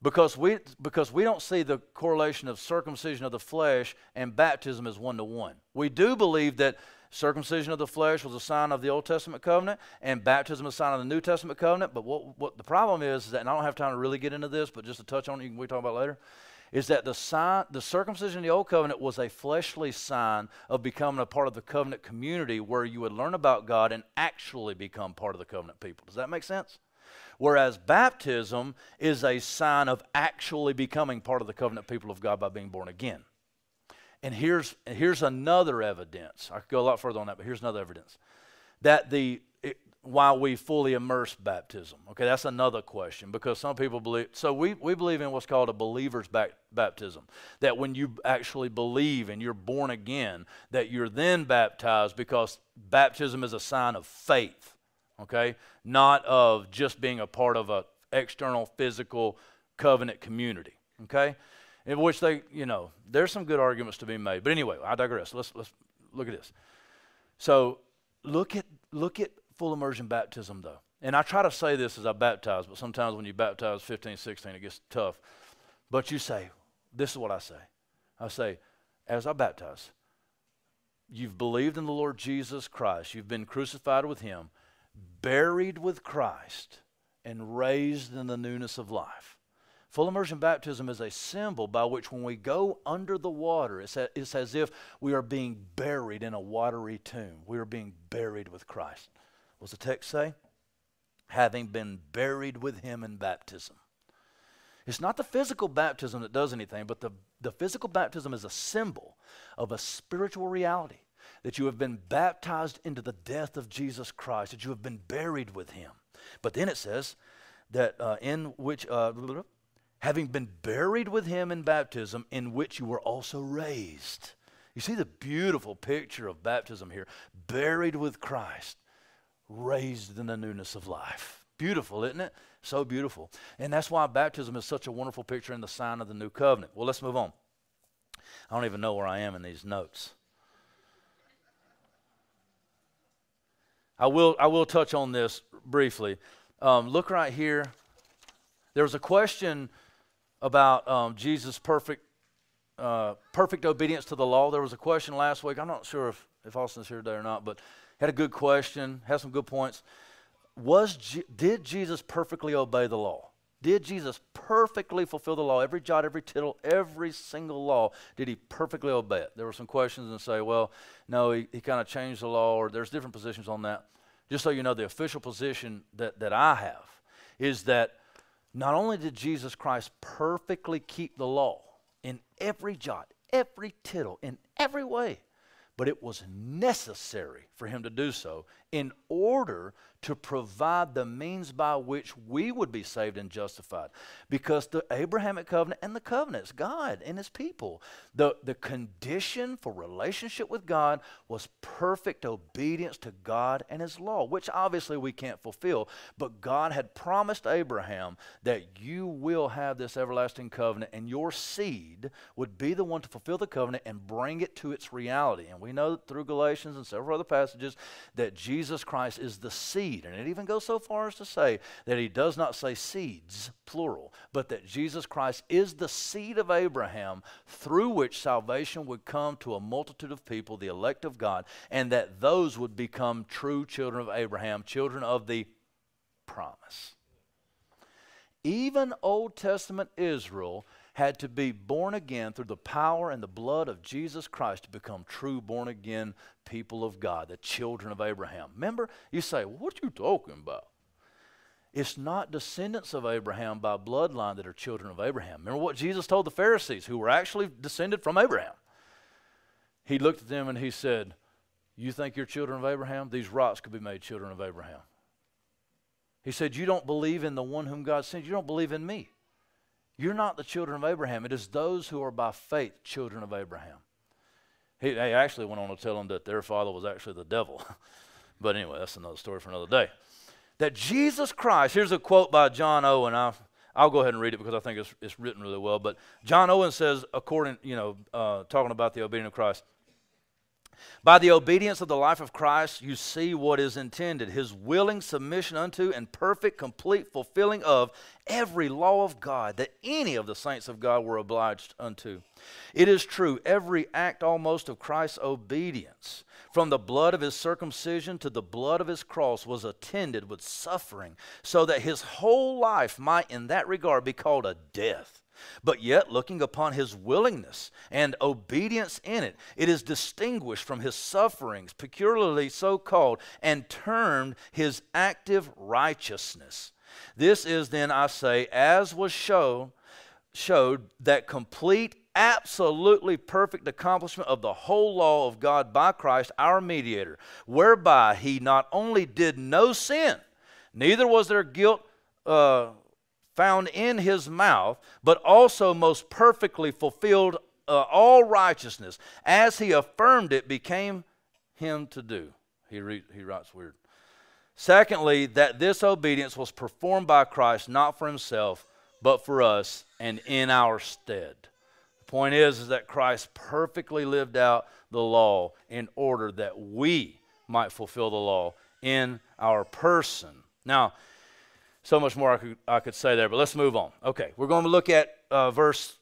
Because we, because we don't see the correlation of circumcision of the flesh and baptism as one to one. We do believe that Circumcision of the flesh was a sign of the Old Testament covenant, and baptism is a sign of the New Testament covenant. But what, what the problem is, is that, and I don't have time to really get into this, but just to touch on it, we talk about later, is that the sign, the circumcision of the Old Covenant was a fleshly sign of becoming a part of the covenant community where you would learn about God and actually become part of the covenant people. Does that make sense? Whereas baptism is a sign of actually becoming part of the covenant people of God by being born again. And here's, here's another evidence. I could go a lot further on that, but here's another evidence that the it, why we fully immerse baptism. Okay, that's another question because some people believe. So we, we believe in what's called a believer's back, baptism. That when you actually believe and you're born again, that you're then baptized because baptism is a sign of faith. Okay, not of just being a part of a external physical covenant community. Okay, in which they, you know, there's some good arguments to be made. But anyway, I digress. Let's let's look at this. So look at look at full immersion baptism though. And I try to say this as I baptize, but sometimes when you baptize 15, 16, it gets tough. But you say, this is what I say. I say, as I baptize, you've believed in the Lord Jesus Christ, you've been crucified with him, buried with Christ, and raised in the newness of life. Full immersion baptism is a symbol by which when we go under the water, it's, a, it's as if we are being buried in a watery tomb. We are being buried with Christ. What's the text say? Having been buried with him in baptism. It's not the physical baptism that does anything, but the, the physical baptism is a symbol of a spiritual reality that you have been baptized into the death of Jesus Christ, that you have been buried with him. But then it says that uh, in which. Uh, having been buried with him in baptism, in which you were also raised. You see the beautiful picture of baptism here buried with Christ, raised in the newness of life. Beautiful, isn't it? So beautiful. And that's why baptism is such a wonderful picture in the sign of the new covenant. Well, let's move on. I don't even know where I am in these notes. I will, I will touch on this briefly. Um, look right here. There was a question about um, Jesus' perfect, uh, perfect obedience to the law. There was a question last week. I'm not sure if, if Austin's here today or not, but had a good question, had some good points. Was did Jesus perfectly obey the law? Did Jesus perfectly fulfill the law? Every jot, every tittle, every single law, did he perfectly obey it? There were some questions and say, well, no, he, he kind of changed the law, or there's different positions on that. Just so you know, the official position that, that I have is that not only did Jesus Christ perfectly keep the law in every jot, every tittle, in every way, but it was necessary for him to do so in order to provide the means by which we would be saved and justified. Because the Abrahamic covenant and the covenants, God and his people. The, the condition for relationship with God was perfect obedience to God and his law, which obviously we can't fulfill. But God had promised Abraham that you will have this everlasting covenant and your seed would be the one to fulfill the covenant and bring it to its reality. And we know through Galatians and several other passages that Jesus Christ is the seed seed. And it even goes so far as to say that he does not say seeds, plural, but that Jesus Christ is the seed of Abraham through which salvation would come to a multitude of people, the elect of God, and that those would become true children of Abraham, children of the promise. Even Old Testament Israel had to be born again through the power and the blood of Jesus Christ to become true born again people of God, the children of Abraham. Remember, you say, What are you talking about? It's not descendants of Abraham by bloodline that are children of Abraham. Remember what Jesus told the Pharisees, who were actually descended from Abraham? He looked at them and he said, You think you're children of Abraham? These rocks could be made children of Abraham. He said, You don't believe in the one whom God sent. You don't believe in me. You're not the children of Abraham. It is those who are by faith children of Abraham. He, he actually went on to tell them that their father was actually the devil. but anyway, that's another story for another day. That Jesus Christ, here's a quote by John Owen. I, I'll go ahead and read it because I think it's, it's written really well. But John Owen says, according, you know, uh, talking about the obedience of Christ, by the obedience of the life of Christ, you see what is intended his willing submission unto and perfect, complete fulfilling of every law of God that any of the saints of God were obliged unto. It is true, every act almost of Christ's obedience, from the blood of his circumcision to the blood of his cross, was attended with suffering, so that his whole life might, in that regard, be called a death but yet, looking upon his willingness and obedience in it, it is distinguished from his sufferings, peculiarly so called, and termed his active righteousness. This is then, I say, as was shown, showed that complete, absolutely perfect accomplishment of the whole law of God by Christ, our mediator, whereby he not only did no sin, neither was there guilt. Uh, found in his mouth, but also most perfectly fulfilled uh, all righteousness, as he affirmed it, became him to do. He, re- he writes weird. Secondly, that this obedience was performed by Christ not for himself, but for us and in our stead. The point is, is that Christ perfectly lived out the law in order that we might fulfill the law in our person. Now, so much more I could, I could say there, but let's move on. Okay, we're going to look at uh, verse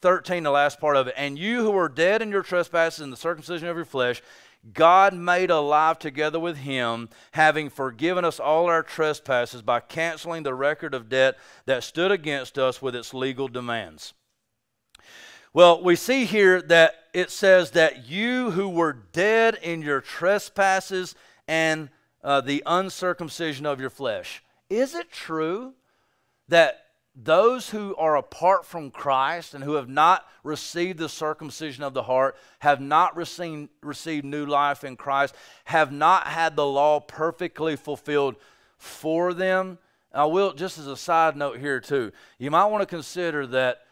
13, the last part of it. And you who were dead in your trespasses and the circumcision of your flesh, God made alive together with him, having forgiven us all our trespasses by canceling the record of debt that stood against us with its legal demands. Well, we see here that it says that you who were dead in your trespasses and uh, the uncircumcision of your flesh. Is it true that those who are apart from Christ and who have not received the circumcision of the heart, have not received, received new life in Christ, have not had the law perfectly fulfilled for them, I will, just as a side note here, too, you might want to consider that.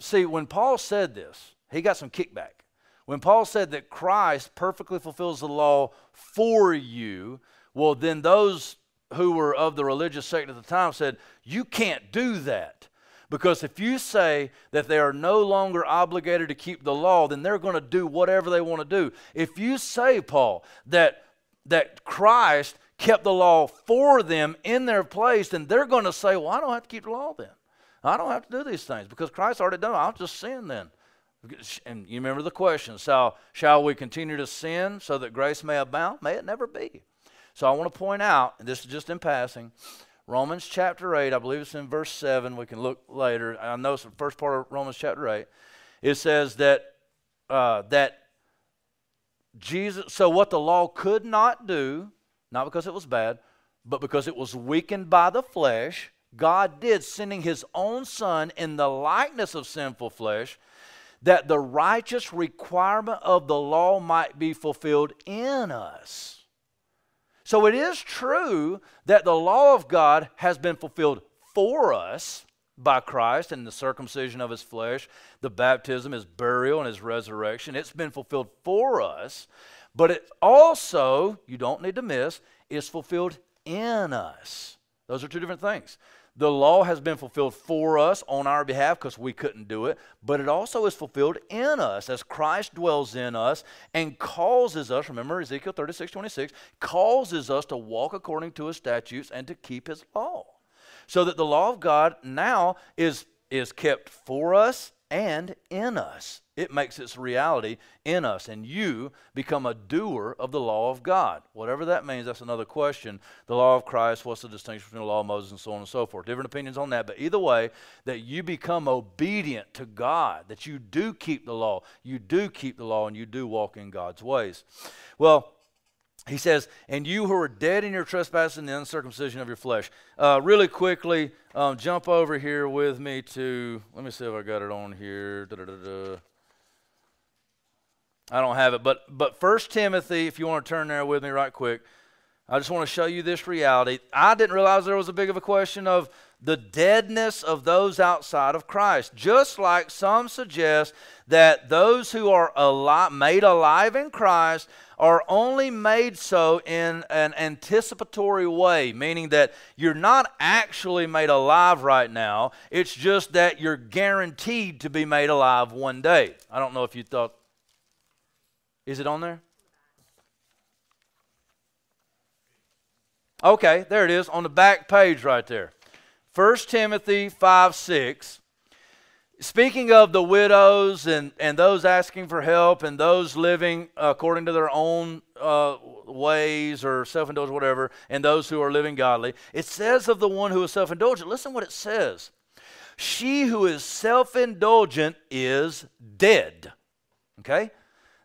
See, when Paul said this, he got some kickback. When Paul said that Christ perfectly fulfills the law for you, well, then those who were of the religious sect at the time said, You can't do that. Because if you say that they are no longer obligated to keep the law, then they're going to do whatever they want to do. If you say, Paul, that, that Christ kept the law for them in their place, then they're going to say, Well, I don't have to keep the law then. I don't have to do these things because Christ already done it. I'll just sin then. And you remember the question shall, shall we continue to sin so that grace may abound? May it never be. So I want to point out, and this is just in passing, Romans chapter 8, I believe it's in verse 7. We can look later. I know it's the first part of Romans chapter 8. It says that, uh, that Jesus, so what the law could not do, not because it was bad, but because it was weakened by the flesh, God did, sending his own Son in the likeness of sinful flesh, that the righteous requirement of the law might be fulfilled in us so it is true that the law of God has been fulfilled for us by Christ and the circumcision of his flesh, the baptism, his burial, and his resurrection. It's been fulfilled for us, but it also, you don't need to miss, is fulfilled in us. Those are two different things. The law has been fulfilled for us on our behalf because we couldn't do it, but it also is fulfilled in us as Christ dwells in us and causes us, remember Ezekiel 36 26, causes us to walk according to his statutes and to keep his law. So that the law of God now is, is kept for us and in us. It makes its reality in us, and you become a doer of the law of God. Whatever that means, that's another question. The law of Christ, what's the distinction between the law of Moses, and so on and so forth. Different opinions on that, but either way, that you become obedient to God, that you do keep the law, you do keep the law, and you do walk in God's ways. Well, he says, and you who are dead in your trespasses and the uncircumcision of your flesh. Uh, really quickly, um, jump over here with me to, let me see if I got it on here. Da-da-da-da. I don't have it, but but First Timothy, if you want to turn there with me right quick, I just want to show you this reality. I didn't realize there was a big of a question of the deadness of those outside of Christ. Just like some suggest that those who are alive, made alive in Christ are only made so in an anticipatory way, meaning that you're not actually made alive right now. It's just that you're guaranteed to be made alive one day. I don't know if you thought. Is it on there? Okay, there it is on the back page right there. 1 Timothy 5 6 Speaking of the widows and, and those asking for help and those living according to their own uh, ways or self indulgent, whatever, and those who are living godly, it says of the one who is self indulgent, listen what it says. She who is self indulgent is dead. Okay?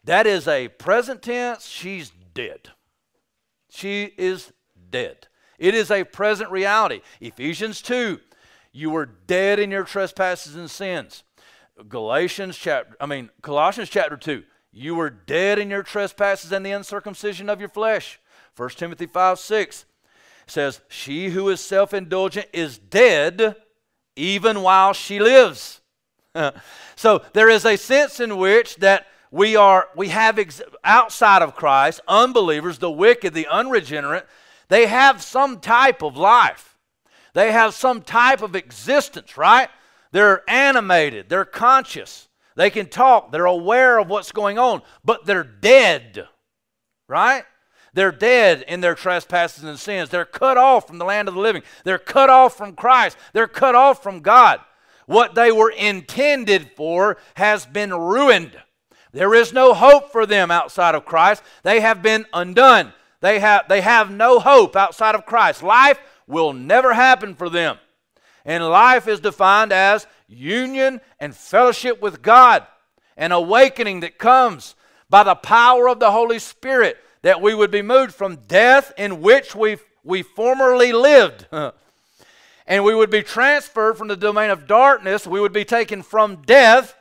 That is a present tense. She's dead. She is dead. It is a present reality. Ephesians 2 you were dead in your trespasses and sins. Galatians chapter, I mean, Colossians chapter 2. You were dead in your trespasses and the uncircumcision of your flesh. 1 Timothy 5 6 says, She who is self indulgent is dead even while she lives. so there is a sense in which that we are we have outside of Christ unbelievers the wicked the unregenerate they have some type of life they have some type of existence, right? They're animated, they're conscious, they can talk, they're aware of what's going on, but they're dead, right? They're dead in their trespasses and sins. They're cut off from the land of the living. They're cut off from Christ. They're cut off from God. What they were intended for has been ruined. There is no hope for them outside of Christ. They have been undone. They have, they have no hope outside of Christ. Life will never happen for them. And life is defined as union and fellowship with God, an awakening that comes by the power of the Holy Spirit, that we would be moved from death in which we, we formerly lived. and we would be transferred from the domain of darkness, we would be taken from death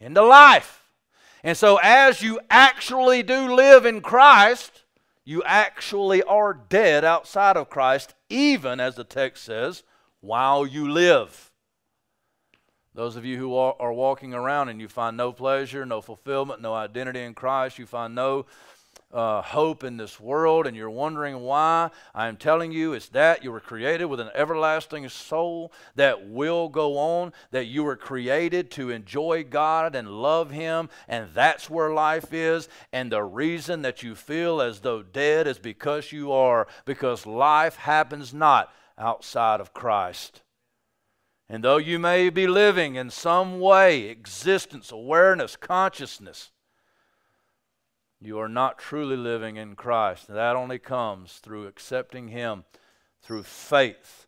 into life. And so, as you actually do live in Christ, you actually are dead outside of Christ even, as the text says, while you live. Those of you who are walking around and you find no pleasure, no fulfillment, no identity in Christ, you find no uh, hope in this world and you're wondering why, I am telling you it's that you were created with an everlasting soul that will go on, that you were created to enjoy God and love Him, and that's where life is. And the reason that you feel as though dead is because you are, because life happens not outside of Christ. And though you may be living in some way, existence, awareness, consciousness, you are not truly living in Christ. That only comes through accepting Him through faith,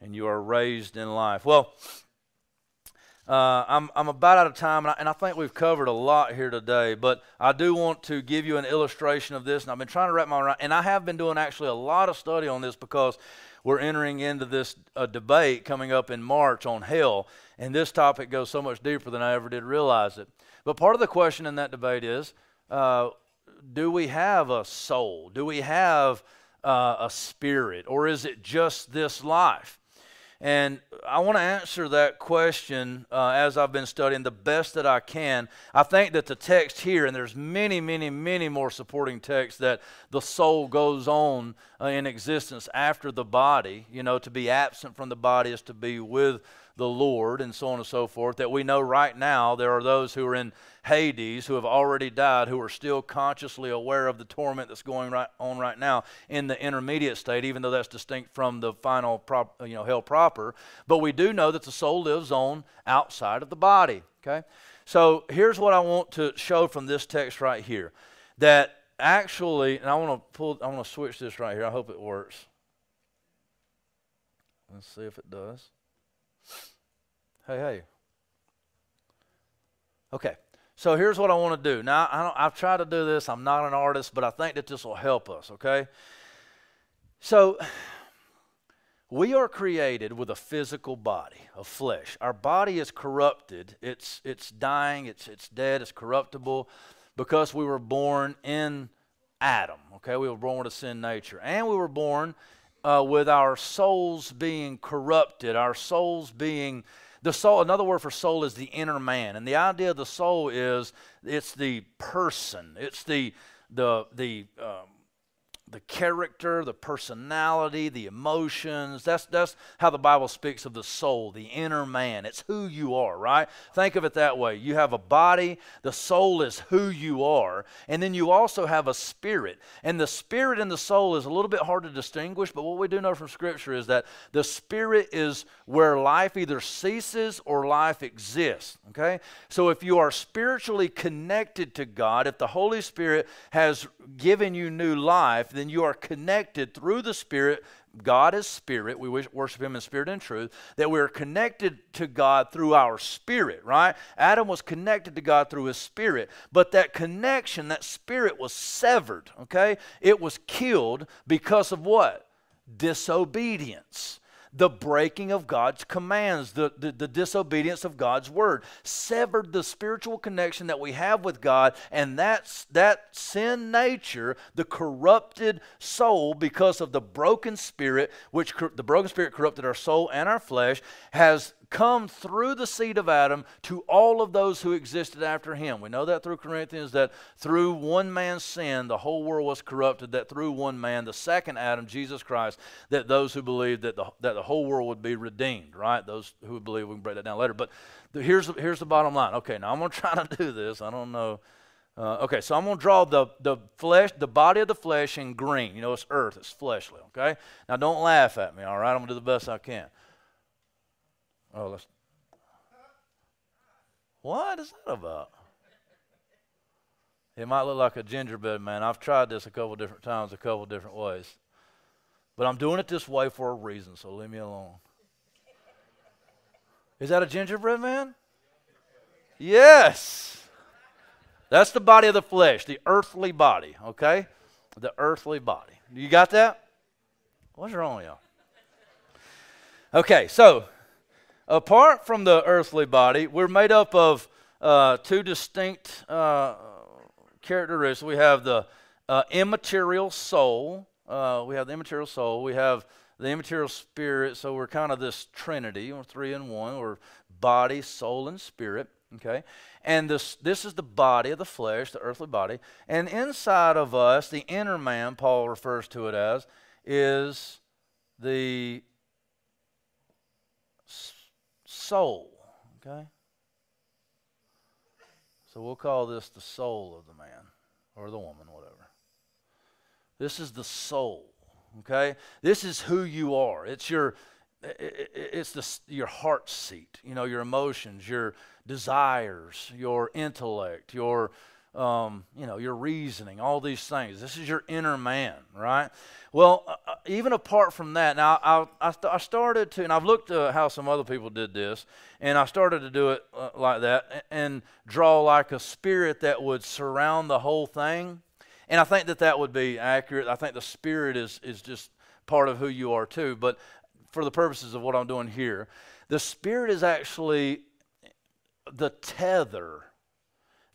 and you are raised in life. Well, uh, I'm, I'm about out of time, and I, and I, think we've covered a lot here today, but I do want to give you an illustration of this, and I've been trying to wrap my mind, and I have been doing actually a lot of study on this because we're entering into this uh, debate coming up in March on hell, and this topic goes so much deeper than I ever did realize it. But part of the question in that debate is, uh, do we have a soul? Do we have uh, a spirit? Or is it just this life? And I want to answer that question uh, as I've been studying the best that I can. I think that the text here, and there's many, many, many more supporting texts that the soul goes on uh, in existence after the body. You know, to be absent from the body is to be with the Lord, and so on and so forth. That we know right now there are those who are in Hades who have already died, who are still consciously aware of the torment that's going right on right now in the intermediate state, even though that's distinct from the final prop, you know, hell proper. But we do know that the soul lives on outside of the body. Okay? So here's what I want to show from this text right here. That actually, and I want to pull, I want to switch this right here. I hope it works. Let's see if it does. Hey, hey. Okay. So here's what I want to do. Now, I have tried to do this. I'm not an artist, but I think that this will help us, okay? So, we are created with a physical body of flesh. Our body is corrupted. It's, it's dying, it's, it's dead, it's corruptible because we were born in Adam, okay? We were born with a sin nature. And we were born uh, with our souls being corrupted, our souls being the soul, another word for soul is the inner man. And the idea of the soul is it's the person, it's the, the, the, um, the character, the personality, the emotions. That's, that's how the Bible speaks of the soul, the inner man. It's who you are, right? Think of it that way. You have a body, the soul is who you are, and then you also have a spirit. And the spirit and the soul is a little bit hard to distinguish, but what we do know from Scripture is that the spirit is where life either ceases or life exists, okay? So if you are spiritually connected to God, if the Holy Spirit has given you new life, then you are connected through the Spirit. God is spirit. We worship Him in spirit and truth. That we are connected to God through our spirit, right? Adam was connected to God through his spirit. But that connection, that spirit was severed, okay? It was killed because of what? Disobedience the breaking of God's commands, the, the, the, disobedience of God's word, severed the spiritual connection that we have with God, and that's that sin nature, the corrupted soul, because of the broken spirit, which the broken spirit corrupted our soul and our flesh, has come through the seed of Adam to all of those who existed after him. We know that through Corinthians that through one man's sin the whole world was corrupted, that through one man, the second Adam, Jesus Christ, that those who believed that the, that the whole world would be redeemed, right? Those who believe, we can break that down later. But the, here's, here's the bottom line. Okay, now I'm going to try to do this. I don't know. Uh, okay, so I'm going to draw the, the flesh, the body of the flesh in green. You know, it's earth, it's fleshly, okay? Now don't laugh at me, all right? I'm going to do the best I can. Oh, let's. What is that about? It might look like a gingerbread man. I've tried this a couple different times, a couple different ways. But I'm doing it this way for a reason, so leave me alone. Is that a gingerbread man? Yes. That's the body of the flesh, the earthly body, okay? The earthly body. You got that? What's wrong with y'all? Okay, so Apart from the earthly body, we're made up of uh, two distinct uh, characteristics. We have the uh, immaterial soul. Uh, we have the immaterial soul. We have the immaterial spirit. So we're kind of this trinity, or three in one, or body, soul, and spirit. Okay, and this this is the body of the flesh, the earthly body, and inside of us, the inner man, Paul refers to it as, is the soul. Okay, so we'll call this the soul of the man or the woman, whatever. This is the soul. Okay, this is who you are. It's your it's the, your heart seat, you know, your emotions, your desires, your intellect, your, um, you know, your reasoning, all these things. This is your inner man, right? Well, uh, uh even apart from that, now I, I, I, started to, and I've looked at how some other people did this, and I started to do it uh, like that and draw like a spirit that would surround the whole thing. And I think that that would be accurate. I think the spirit is, is just part of who you are too. But for the purposes of what I'm doing here, the Spirit is actually the tether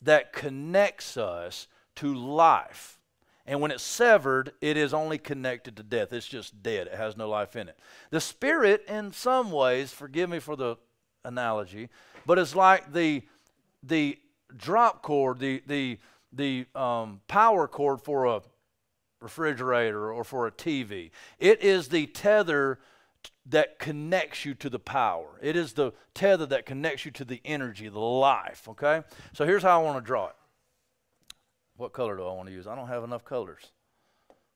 that connects us to life. And when it's severed, it is only connected to death. It's just dead. It has no life in it. The Spirit, in some ways, forgive me for the analogy, but it's like the, the drop cord, the, the, the um, power cord for a refrigerator or for a TV. It is the tether that connects you to the power. It is the tether that connects you to the energy, the life, okay? So here's how I want to draw it. What color do I want to use? I don't have enough colors.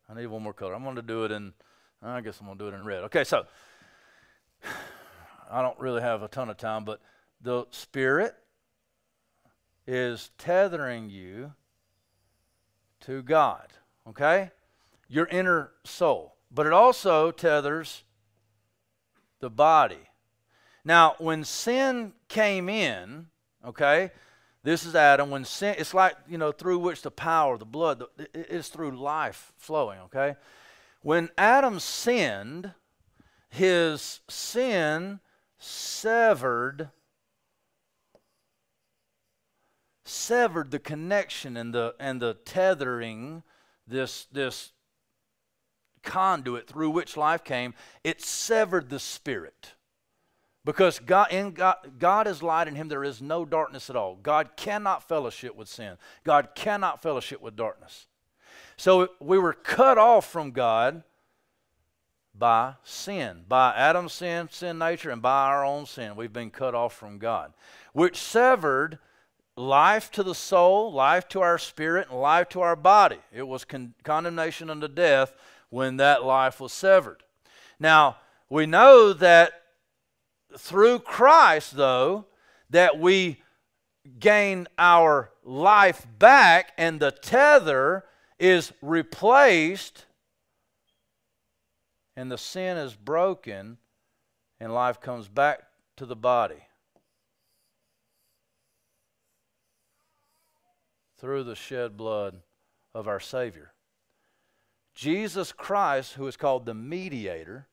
I need one more color. I'm going to do it in, I guess I'm going to do it in red. Okay, so I don't really have a ton of time, but the Spirit is tethering you to God, okay? Your inner soul. But it also tethers the body. Now, when sin came in, okay, this is Adam. When sin, it's like, you know, through which the power, the blood, it's through life flowing, okay? When Adam sinned, his sin severed severed the connection and the and the tethering this this conduit through which life came, it severed the spirit. Because God, in God, God is light, in Him there is no darkness at all. God cannot fellowship with sin. God cannot fellowship with darkness. So we were cut off from God by sin, by Adam's sin, sin nature, and by our own sin. We've been cut off from God, which severed life to the soul, life to our spirit, and life to our body. It was con- condemnation unto death when that life was severed. Now, we know that through Christ, though, that we gain our life back and the tether is replaced and the sin is broken and life comes back to the body. Through the shed blood of our Savior. Jesus Christ, who is called the mediator,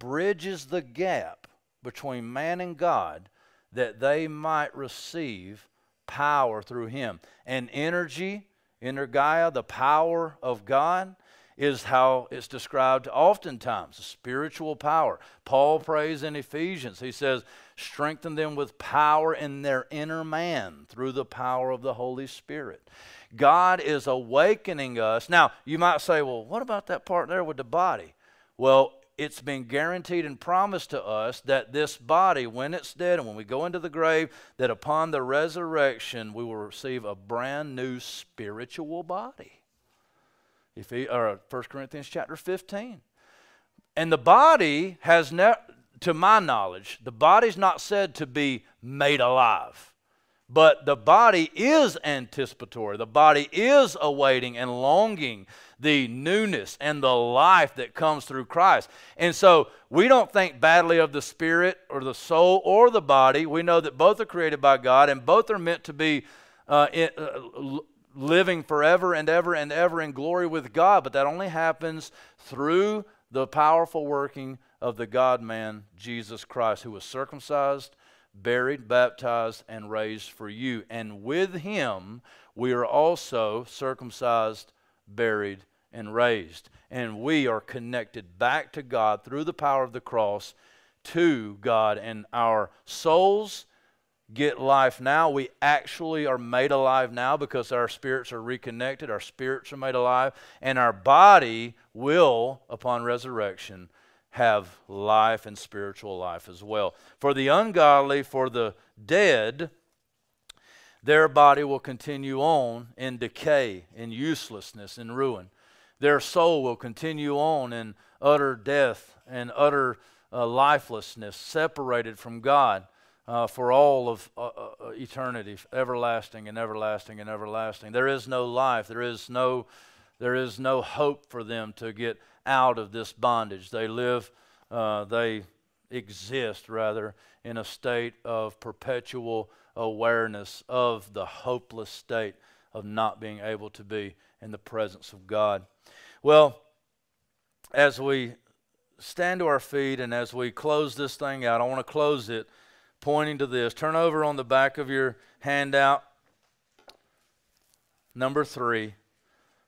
bridges the gap between man and God that they might receive power through him. And energy, energia, the power of God, is how it's described oftentimes spiritual power. Paul prays in Ephesians, he says, strengthen them with power in their inner man through the power of the Holy Spirit. God is awakening us. Now, you might say, well, what about that part there with the body? Well, it's been guaranteed and promised to us that this body, when it's dead and when we go into the grave, that upon the resurrection we will receive a brand new spiritual body. If he, or 1 Corinthians chapter 15. And the body has never, to my knowledge, the body's not said to be made alive. But the body is anticipatory. The body is awaiting and longing the newness and the life that comes through Christ. And so we don't think badly of the spirit or the soul or the body. We know that both are created by God and both are meant to be uh, in, uh, living forever and ever and ever in glory with God. But that only happens through the powerful working of the God man, Jesus Christ, who was circumcised buried, baptized, and raised for you. And with him we are also circumcised, buried, and raised. and we are connected back to God through the power of the cross to God, and our souls get life now. We actually are made alive now because our spirits are reconnected, our spirits are made alive, and our body will, upon resurrection, have life and spiritual life as well. For the ungodly, for the dead, their body will continue on in decay, in uselessness, in ruin. Their soul will continue on in utter death and utter uh, lifelessness, separated from God uh, for all of uh, uh, uh, eternity, everlasting and everlasting and everlasting. There is no life. There is no, there is no hope for them to get out of this bondage. They live, uh, they exist rather in a state of perpetual awareness of the hopeless state of not being able to be in the presence of God. Well, as we stand to our feet and as we close this thing out, I want to close it pointing to this. Turn over on the back of your handout. Number three.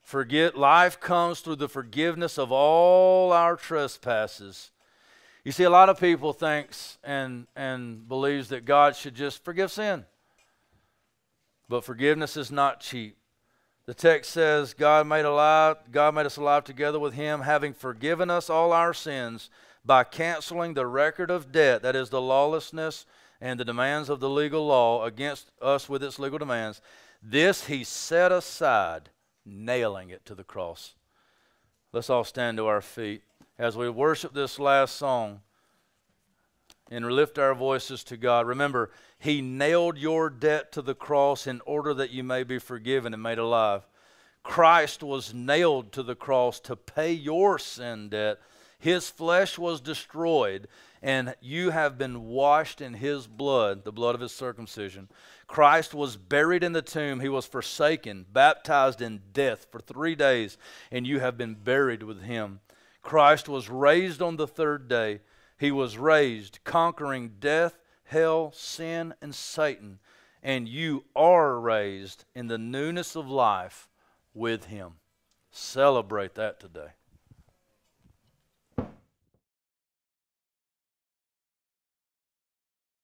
Forget life comes through the forgiveness of all our trespasses. You see, a lot of people thinks and and believes that God should just forgive sin. But forgiveness is not cheap. The text says, God made alive, God made us alive together with him, having forgiven us all our sins by canceling the record of debt, that is the lawlessness and the demands of the legal law against us with its legal demands. This he set aside, nailing it to the cross. Let's all stand to our feet as we worship this last song and lift our voices to God. Remember, He nailed your debt to the cross in order that you may be forgiven and made alive. Christ was nailed to the cross to pay your sin debt. His flesh was destroyed and you have been washed in his blood, the blood of his circumcision. Christ was buried in the tomb. He was forsaken, baptized in death for three days, and you have been buried with him. Christ was raised on the third day. He was raised, conquering death, hell, sin, and Satan. And you are raised in the newness of life with him. Celebrate that today.